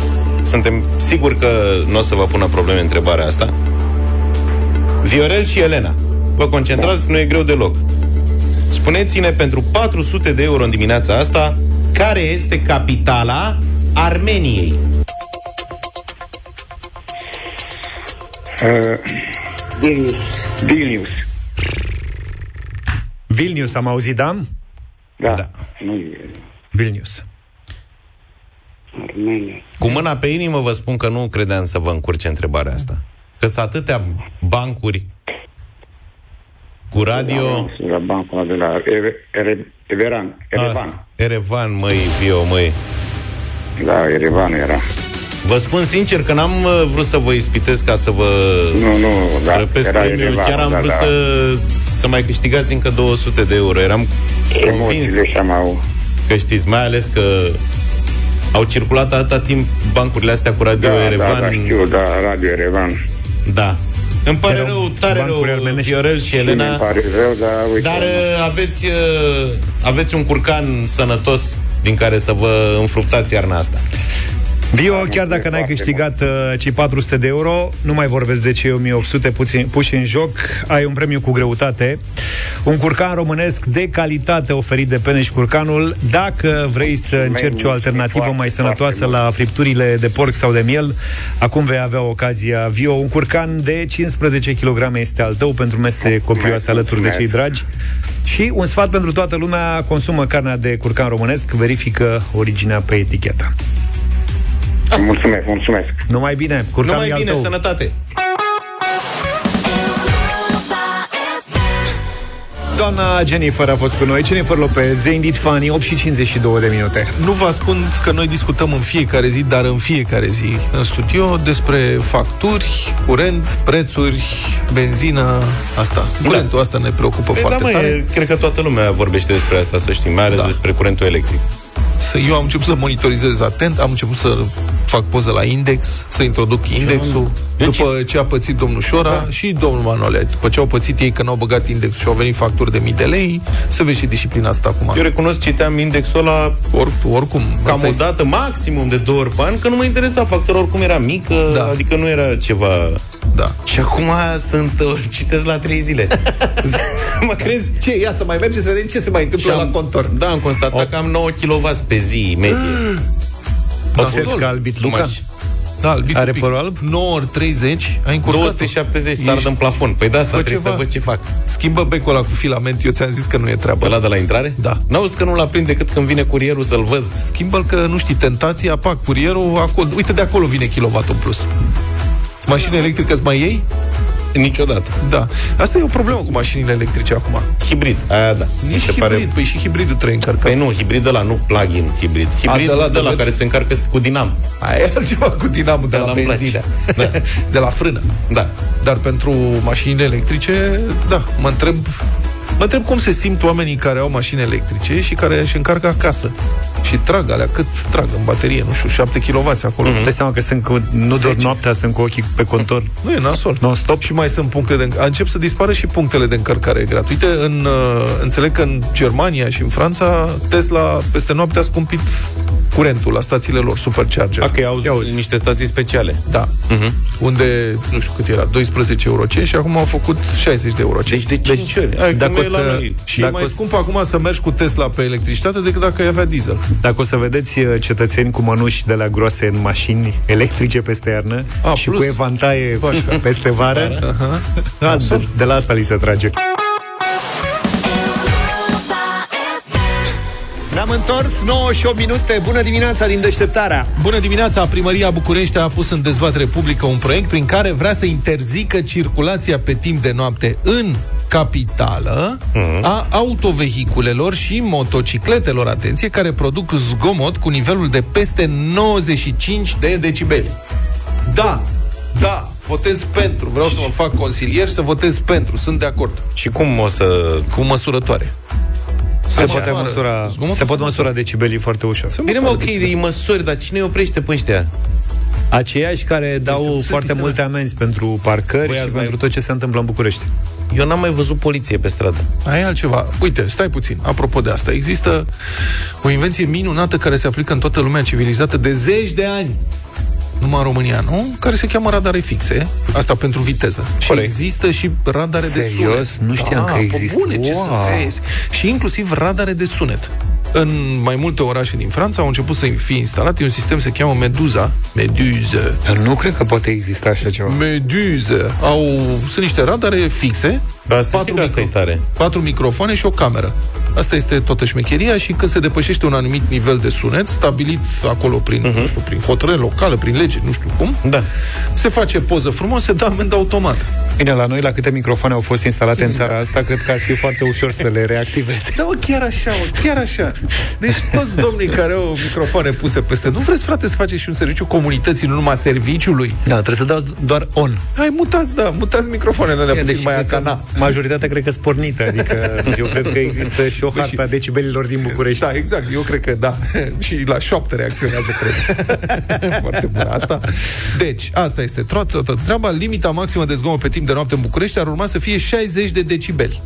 suntem siguri că nu o să vă pună probleme întrebarea asta. Viorel și Elena. Vă concentrați, nu e greu deloc. Spuneți-ne pentru 400 de euro în dimineața asta care este capitala Armeniei. Uh, Vilnius. Vilnius. Vilnius, am auzit, da? Da. Da. Nu e Vilnius Armenia. Cu mâna pe inimă vă spun că nu credeam să vă încurce întrebarea asta. Că sunt atâtea bancuri cu radio... La bancul ăla de la Ere- Ere- Erevan. Erevan. Asta. Erevan, măi, Vio, măi. Da, Erevan era. Vă spun sincer că n-am uh, vrut să vă ispitesc ca să vă Nu, nu, da. răpesc era premiul. Erevan, Chiar am da, vrut da. să, să mai câștigați încă 200 de euro. Eram convins Emoțiile și au... că știți, mai ales că au circulat atâta timp bancurile astea cu radio Da, Erevan. da, da, știu, da, Radio Erevan. Da. Îmi pare Erau rău, tare rău, bancuri armenești. Viorel și Elena... Elena. Îmi pare rău, dar uite... Dar uh, aveți, uh, aveți un curcan sănătos din care să vă înfruptați iarna asta. Vio, Da, chiar dacă n-ai foarte câștigat uh, cei 400 de euro, nu mai vorbesc de cei 1800 puțin, puși în joc, ai un premiu cu greutate, un curcan românesc de calitate oferit de Peneș Curcanul. Dacă vrei să încerci o alternativă foarte, mai sănătoasă foarte la fripturile de porc sau de miel, acum vei avea ocazia. Vio, un curcan de 15 kg este al tău pentru mese copioase alături de cei dragi. Și un sfat pentru toată lumea, consumă carnea de curcan românesc, verifică originea pe etichetă. Mulțumesc, mulțumesc. Numai bine, curcanul Numai e al bine, tău. sănătate! Doamna Jennifer a fost cu noi, Jennifer Lopez, The Indeed Funny, 8 și 52 de minute. Nu vă ascund că noi discutăm în fiecare zi, dar în fiecare zi în studio despre facturi, curent, prețuri, benzină, asta. Curentul asta ne preocupă Păi foarte da, mă, tare. e, cred că toată lumea vorbește despre asta, să știm, mai ales Da. despre curentul electric. Să, eu am început să monitorizez atent, am început să fac poză la index, să introduc indexul, Eu după ce a pățit domnul Șora da. și domnul Manole, după ce au pățit ei că n-au băgat indexul și au venit facturi de mii de lei, să vezi și disciplina asta acum. Eu recunosc, citeam indexul ăla Or, oricum, cam asta o este- dată, maximum de două ori pe an, că nu mă interesa. Factura oricum era mică, Da. adică nu era ceva... Da. Și acum sunt, uh, citesc la trei zile. [laughs] mă crezi? Ce? Ia să mai mergem să vedem ce se mai întâmplă Și am- la contor. Da, am constatat că am 9 kW pe zi medie. Da, Observi că a albit Luca? Maș- Da, albit Are un pic. părul alb? 9 ori 30, ai încurcat 270 s-ar în plafon. Păi da, asta Fă trebuie ceva. să văd ce fac. Schimbă becul ăla cu filament, eu ți-am zis că nu e treabă. Ăla de la intrare? Da. N-auzi că nu-l aprind decât când vine curierul să-l văz. Schimbă-l că, nu știi, tentația, pac, curierul, acolo. Uite, de acolo vine kilovatul în plus. Mașini electrică îți mai iei? Niciodată. Da. Asta e o problemă cu mașinile electrice acum. Hibrid. Aia da. Mi Nici se hibrid, pare... păi și hibridul trebuie încărcat. Păi nu, hibrid ăla, nu plug-in hibrid. Hibrid de ăla de de la merge? care se încarcă cu dinam. Aia e altceva cu dinamul de Da, la îmi place. benzină. Da. De la frână. Da. Dar pentru mașinile electrice, da, mă întreb Mă întreb cum se simt oamenii care au mașini electrice și care își încarcă acasă. Și trag alea, cât trag în baterie, nu știu, 7 kW acolo. Dai seama că sunt cu, nu doar 10. noaptea, sunt cu ochii pe contor. Nu e nasol. Non-stop. Și mai sunt puncte de... Încep să dispară și punctele de încărcare gratuite. În, uh, înțeleg că în Germania și în Franța, Tesla peste noapte a scumpit curentul la stațiile lor, supercharger. A, că au Ia auzi. niște stații speciale. Da. Mhm. Unde, nu știu cât era, 12 euro și acum au făcut 60 de euro Deci de 5 ori. Hai, dacă cum o e la să- noi. Și e Dacă mai o scump să- acum să mergi cu Tesla pe electricitate decât dacă ai avea diesel. Dacă o să vedeți uh, cetățeni cu mănuși de la groase în mașini electrice peste iarnă A, și plus. cu evantaie Pașca. peste vară, a, de, de la asta li se trage. Ne-am întors 9 și 8 minute. Bună dimineața din deșteptarea. Bună dimineața! Primăria București a pus în dezbatere publică un proiect prin care vrea să interzică circulația pe timp de noapte în capitală a autovehiculelor și motocicletelor, atenție, care produc zgomot cu nivelul de peste 95 de decibeli. Da, da, votez pentru. Vreau să mă fac consilier și să votez pentru. Sunt de acord. Și cum o să... Cu măsurătoare. Se Așa, poate măsoară. măsura, Zgomotul se pot se măsura decibelii foarte ușor. Bine, mă, ok, îi măsori, dar cine îi oprește pe ăștia? Aceiași care dau se foarte sisteme. multe amenzi pentru parcări Voi și ați pentru mai- tot ce se întâmplă în București. Eu n-am mai văzut poliție pe stradă. Aia e altceva. Uite, stai puțin. Apropo de asta, există o invenție minunată care se aplică în toată lumea civilizată de zeci de ani. Numai în România, nu? Care se cheamă radare fixe. Asta pentru viteză. Și Corect. există și radare de Serios? sunet. Nu știam Da, că pe există. Bune, ce Wow. să vezi. Și inclusiv radare de sunet. În mai multe orașe din Franța au început să fie instalate un sistem se cheamă Meduza. Meduză. Dar nu cred că poate exista așa ceva. Meduză. Au, sunt niște radare fixe, Dar să știi că asta e tare. patru microfoane și o cameră. Asta este toată șmecheria și când se depășește un anumit nivel de sunet, stabilit acolo prin, uh-huh. nu știu, prin hotărâre locală, prin lege, nu știu cum, Da. se face poză frumos, se dă amendă automat. Bine, la noi, la câte microfoane au fost instalate în țara asta, cred că ar fi foarte ușor să le reactiveze. Da, mă, chiar așa, mă, chiar așa. Deci toți domnii care au microfoane puse peste... Nu vreți, frate, să faceți și un serviciu comunității, nu numai serviciului? Da, trebuie să dau doar on. Hai, mutați, da, mutați microfoanele alea puțin mai cred că acana. majoritatea cred că sunt pornită, adică eu cred că există și o hartă a decibelilor din București. Da, exact, eu cred că da. [laughs] și la șoaptă reacționează, cred. [laughs] Foarte bună asta. Deci, asta este toată, toată treaba. Limita maximă de zgomot pe timp de noapte în București ar urma să fie 60 de decibeli.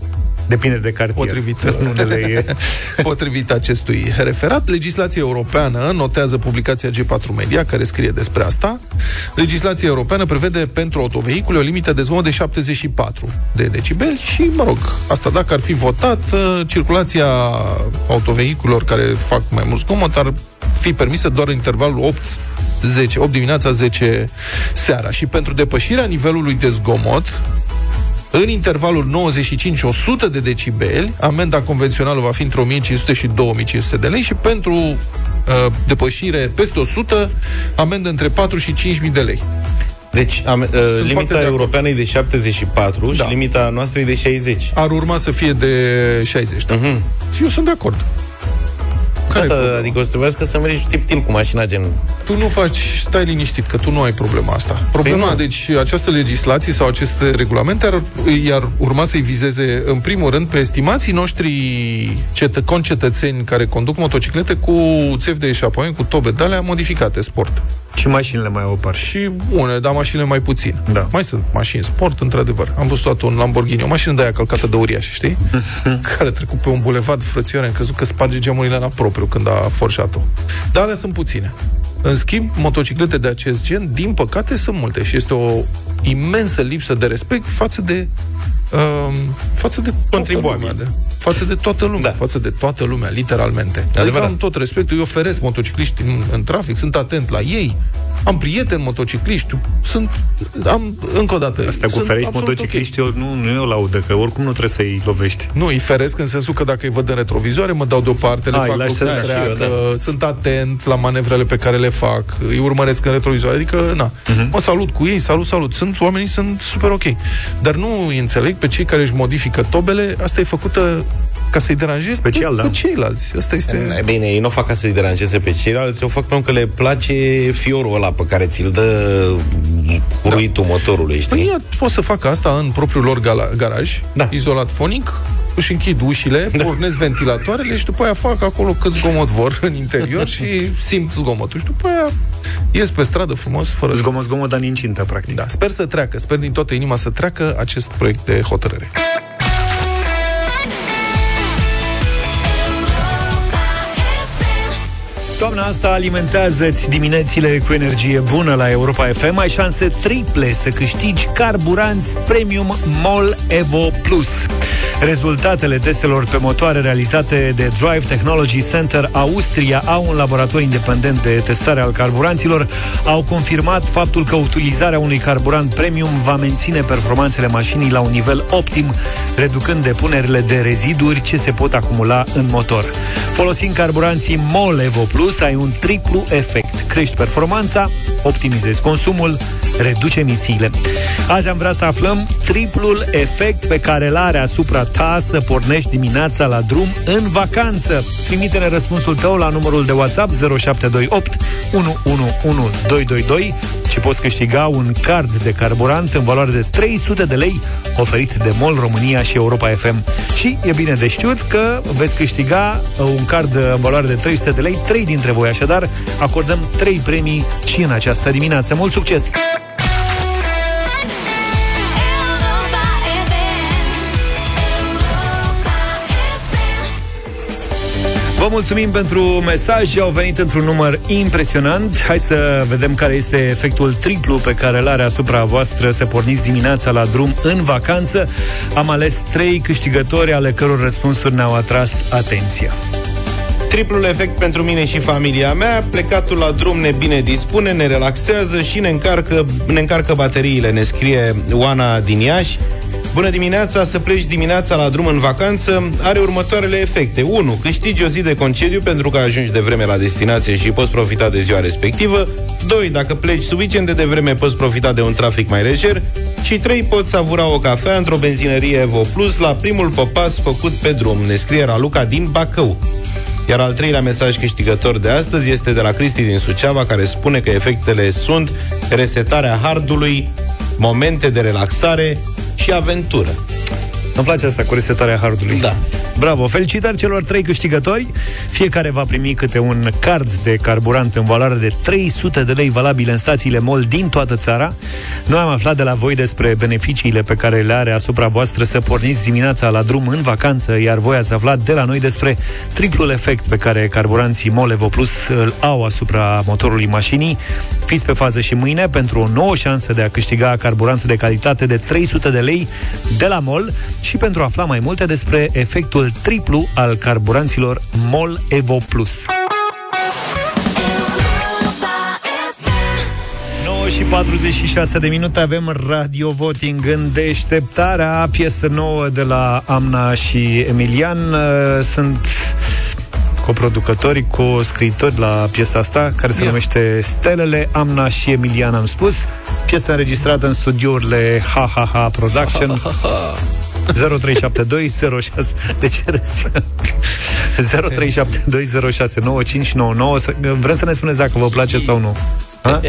Depinde de cartier. Potrivit, În [laughs] unele e... [laughs] potrivit acestui referat, legislația europeană notează publicația G4 Media, care scrie despre asta. Legislația europeană prevede pentru autovehicule o limită de zgomot de 74 de decibeli și, mă rog, asta dacă ar fi votat, uh, circulația autovehiculelor care fac mai mult zgomot ar fi permisă doar în intervalul 8 10, 8 dimineața, 10 seara. Și pentru depășirea nivelului de zgomot, în intervalul 95-100 de decibeli, amenda convențională va fi între 1500 și 2500 de lei și pentru uh, depășire peste 100, amendă între 4 și 5000 de lei. Deci am, uh, foarte de limita acord. europeană e de 74 Da. și limita noastră e de 60. Ar urma să fie de 60, da? Mhm. Și eu sunt de acord. Care e Gata, problema? adică o să trebuiască să mergi tip-til cu mașina gen... Tu nu faci, stai liniștit, că tu nu ai problema asta. Problema, Păi nu. deci, această legislație sau aceste regulamente ar, iar urma să-i vizeze, în primul rând, pe estimații noștri cetă, concetățeni care conduc motociclete cu țevi de eșapament, cu tobe de alea modificate, sport. Și mașinile mai au o parte. Și unele, dar mașinile mai puțin. Da. Mai sunt mașini sport, într-adevăr. Am văzut toată un Lamborghini, o mașină de aia călcată de uriaș, știi? [laughs] care a trecut pe un bulevard frățioare, am crezut că sparge geamurile la propriu când a forșat-o. Dar alea sunt puține. În schimb, motociclete de acest gen, din păcate, sunt multe și este o imensă lipsă de respect față de um, față de Contribuabili. toată lumea, de, față de toată lumea, da. față de toată lumea, literalmente. Adică Adevărat. am tot respectul, îi oferesc motocicliști în, în trafic, sunt atent la ei, am prieteni motocicliști, sunt, am, încă o dată, Asta cu sunt ferești absolut motocicliști, eu, nu, nu e o laudă, că oricum nu trebuie să-i lovești. nu, îi feresc în sensul că dacă îi văd în retrovizoare, mă dau deoparte, le A, îi fac lași loc să să treacă. treacă, Și eu, sunt atent la manevrele pe care le fac, îi urmăresc în retrovizoare, adică, na, Mhm. mă salut cu ei, salut, salut. Sunt oamenii sunt super ok. Dar nu îi înțeleg pe cei care își modifică tobele, asta e făcută ca să-i deranjeze Special, pe, da. pe ceilalți. Asta este... E Bine, ei nu o fac ca să-i deranjeze pe ceilalți, o fac pentru că le place fiorul ăla pe care ți-l dă curuitul motorului, știi? Păi ea pot să facă asta în propriul lor gala- garaj, Da. izolat fonic, își închid ușile, da. pornesc ventilatoarele și după aia fac acolo cât zgomot vor în interior [laughs] și simt zgomotul. Și după aia ies pe stradă frumos, fără zgomot. Zgomot, zgomot, dar incintă, practic. Da, sper să treacă, sper din toată inima să treacă acest proiect de hotărâre. Toamna asta alimentează-ți diminețile cu energie bună la Europa FM. Ai șanse triple să câștigi carburanți Premium MOL Evo Plus. Rezultatele testelor pe motoare realizate de Drive Technology Center Austria au un laborator independent de testare al carburanților au confirmat faptul că utilizarea unui carburant premium va menține performanțele mașinii la un nivel optim, reducând depunerile de reziduri ce se pot acumula în motor. Folosind carburanții MOL Evo Plus, ai un triplu efect. Crești performanța, optimizezi consumul, reduci emisiile. Azi am vrea să aflăm triplul efect pe care îl are asupra ta să pornești dimineața la drum în vacanță. Trimite-ne răspunsul tău la numărul de WhatsApp 0728 111222 și poți câștiga un card de carburant în valoare de 300 de lei oferit de MOL România și Europa FM. Și e bine de știut că veți câștiga uh, un card în valoare de 300 de lei, trei dintre voi așadar, acordăm trei premii și în această dimineață. Mult succes! Mulțumim pentru mesaje, au venit într-un număr impresionant. Hai să vedem care este efectul triplu pe care îl are asupra voastră să porniți dimineața la drum în vacanță. Am ales trei câștigători ale căror răspunsuri ne-au atras atenția. Triplul efect pentru mine și familia mea, plecatul la drum ne bine dispune, ne relaxează și ne încarcă, ne încarcă bateriile, ne scrie Oana din Iași. Bună dimineața, să pleci dimineața la drum în vacanță are următoarele efecte. 1. Câștigi o zi de concediu pentru că ajungi de vreme la destinație și poți profita de ziua respectivă. 2. Dacă pleci suficient de devreme, poți profita de un trafic mai lejer. Și 3. Poți savura o cafea într-o benzinărie Evo Plus la primul popas făcut pe drum. Ne scrie Raluca din Bacău. Iar al treilea mesaj câștigător de astăzi este de la Cristi din Suceava, care spune că efectele sunt resetarea hardului, momente de relaxare și aventură. Îmi place asta cu resetarea hardului. Da. Bravo! Felicitări celor trei câștigători. Fiecare va primi câte un card de carburant în valoare de 300 de lei valabile în stațiile MOL din toată țara. Noi am aflat de la voi despre beneficiile pe care le are asupra voastră să porniți dimineața la drum în vacanță, iar voi ați aflat de la noi despre triplul efect pe care carburanții MOL Evo Plus îl au asupra motorului mașinii. Fiți pe fază și mâine pentru o nouă șansă de a câștiga carburant de calitate de 300 de lei de la MOL și pentru a afla mai multe despre efectul triplu al carburanților MOL Evo Plus. și 46 de minute avem radio voting în deșteptarea, piesă nouă de la Amna și Emilian. Uh, Sunt coproducători, co-scriitori la piesa asta, care se numește Stelele, Amna și Emilian, am spus. Piesa înregistrată în studiourile HHH Production. 037206 De ce râzi? 0372069599 Vreți să ne spuneți dacă vă place sau nu? Ha?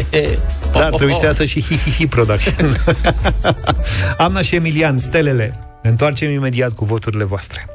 Dar trebuie să iasă și hi-hi-hi production [laughs] Amna și Emilian, stelele Ne întoarcem imediat cu voturile voastre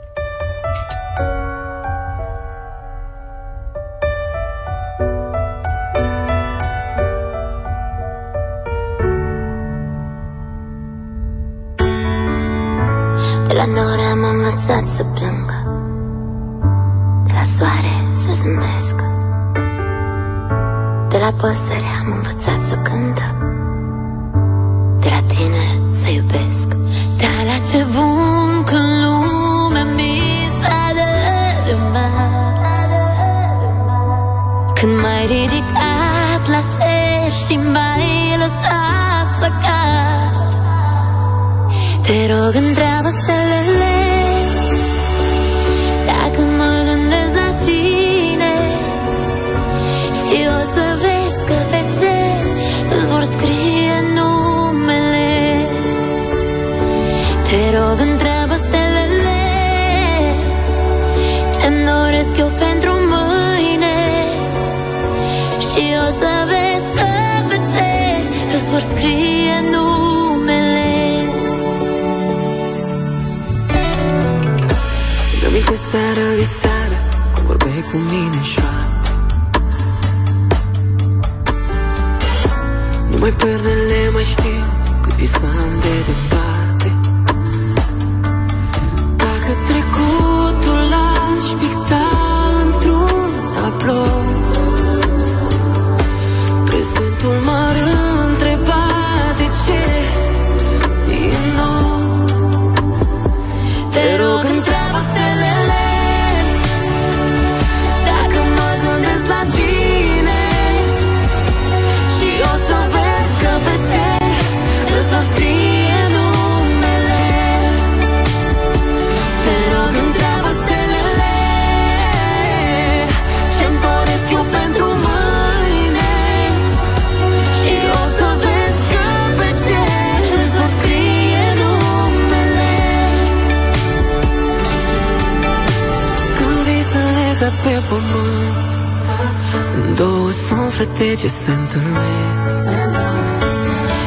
ce se întâlnesc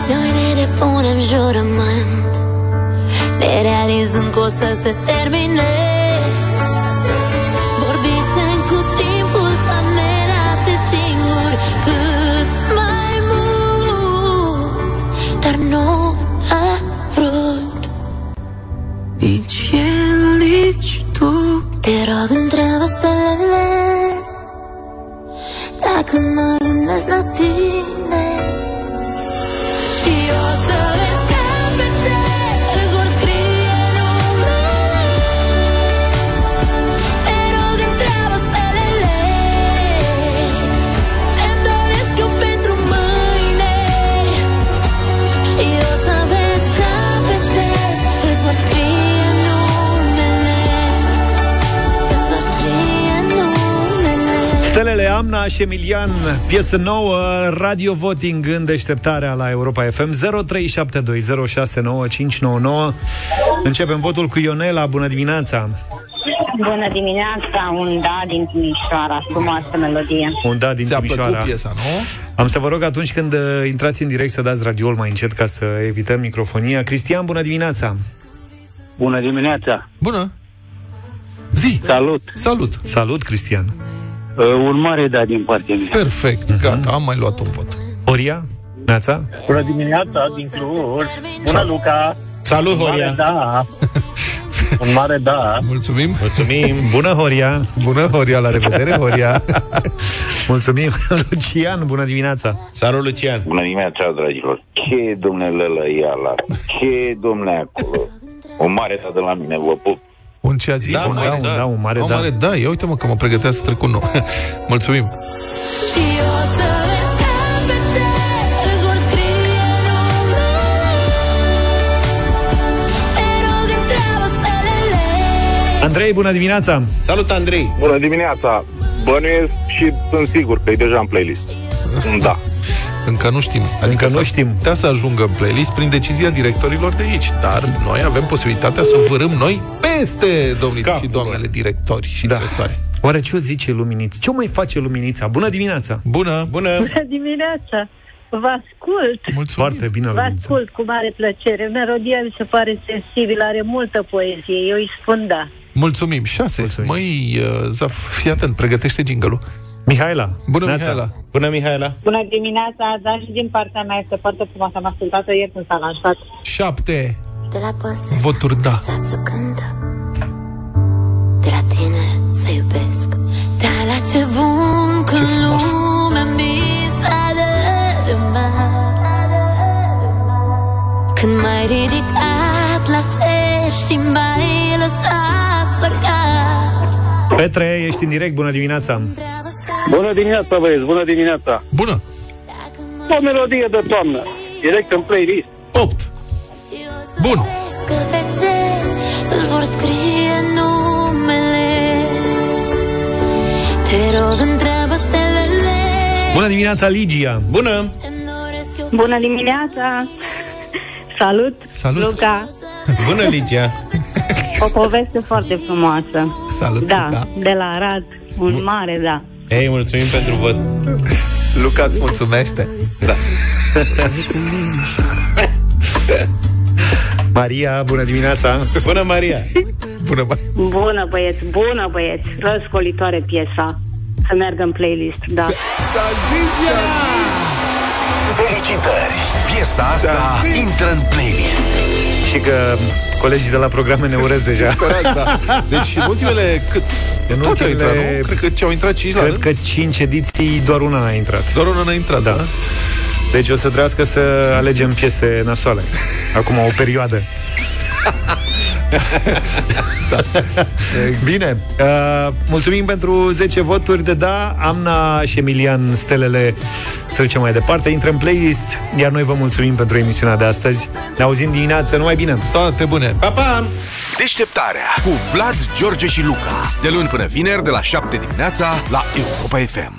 Noi ne depunem jurământ. Ne realizând că o să se termine Amna și Emilian, piesă nouă, radio voting în deșteptarea la Europa FM 0372069599. Începem votul cu Ionela, bună dimineața! Bună dimineața, un da din Timișoara, frumoasă melodie. Un da din Ți-a Timișoara. plăcut piesa, nu? Am să vă rog atunci când uh, intrați în direct să dați radioul mai încet ca să evităm microfonia. Cristian, bună dimineața! Bună dimineața! Bună! Zi! Salut! Salut! Salut, Cristian! Uh, un mare da din partea mea. Perfect, gata, am mai luat un vot. Horia? Neața? Bună dimineața din Cluj. Bună, Luca. Salut, Un mare Horia. Da. [laughs] Un mare da. Mulțumim! Mulțumim! Bună, Horia! Bună, Horia, la revedere, Horia! [laughs] Mulțumim! [laughs] Lucian, bună dimineața! Salut, Lucian! Bună dimineața, dragilor! Ce domnule la Ce domnule acolo? O mare ta de la mine, vă pup! Un ce a zis? Da, un, mare, da, un, da, da un mare, un da. mare da. Ia uite-mă că mă pregăteam să trec un nou. [laughs] Mulțumim! Andrei, bună dimineața! Salut, Andrei! Bună dimineața! Bănuiesc și sunt sigur că e deja în playlist. [laughs] Da. Încă nu știm. Adică Încă nu s-ar știm. putea să ajungă în playlist prin decizia directorilor de aici. Dar noi avem posibilitatea să o vărâm noi peste domnii și doamnele directori și da. directoare. Oare ce o zice Luminița? Ce o mai face Luminița? Bună dimineața! Bună! Bună! Bună dimineața! Vă ascult! Mulțumim! Foarte bine, Vă Luminița. ascult cu mare plăcere. Melodia mi se pare sensibilă, are multă poezie. Eu îi spun da. Mulțumim! Șase! Mulțumim. Măi, uh, Zaf, fii atent, pregătește jingle-ul. Mihaela! Bună, Neața. Mihaela! Bună, Mihaela! Bună dimineața, da și din partea mea este foarte frumos. Am ascultat-o ieri când s-a lansat. Șapte De la păsări voturi da. să cântă De la tine să iubesc Dar la ce bun când lumea mi s-a dărâmat Când m-ai ridicat la cer și m-ai lăsat să cad Petre, ești în direct, bună dimineața! Bună dimineața, băieți, bună dimineața. Bună! O melodie de toamnă, direct în playlist. 8 Bun! Că pe cer îți vor scrie numele Te rog, întreabă stelele Bună dimineața, Ligia! Bună! Bună dimineața! Salut, Salut. Luca! [laughs] Bună, Ligia! O poveste foarte frumoasă. Salut, Da, Luca. de la Arad. Un mare da. Ei, mulțumim pentru vot. Luca îți mulțumește. Da. Maria, bună dimineața! Bună, Maria! Bună, bă. Bună băieți, bună băieți. Răscolitoare piesa. Să meargă în playlist, da. Felicitări! Piesa asta intră în playlist. Și că colegii de la programe ne urez deja. Sperați, da. [laughs] Deci în ultimele cât? În Toate au ultimele- intrat, nu? Cred că ce au intrat 5 la Cred rând. că 5 ediții, doar una a intrat. Doar una n-a intrat, da. Deci o să trească să alegem piese nasoale. Acum o perioadă. [laughs] Bine. Uh, mulțumim pentru 10 voturi de da. Amna și Emilian Stelele trecem mai departe. Intră în playlist, iar noi vă mulțumim pentru emisiunea de astăzi. Ne auzim dimineață, numai bine. Toate bune. Pa, pa! Deșteptarea cu Vlad, George și Luca. De luni până vineri, de la 7 dimineața, la Europa FM.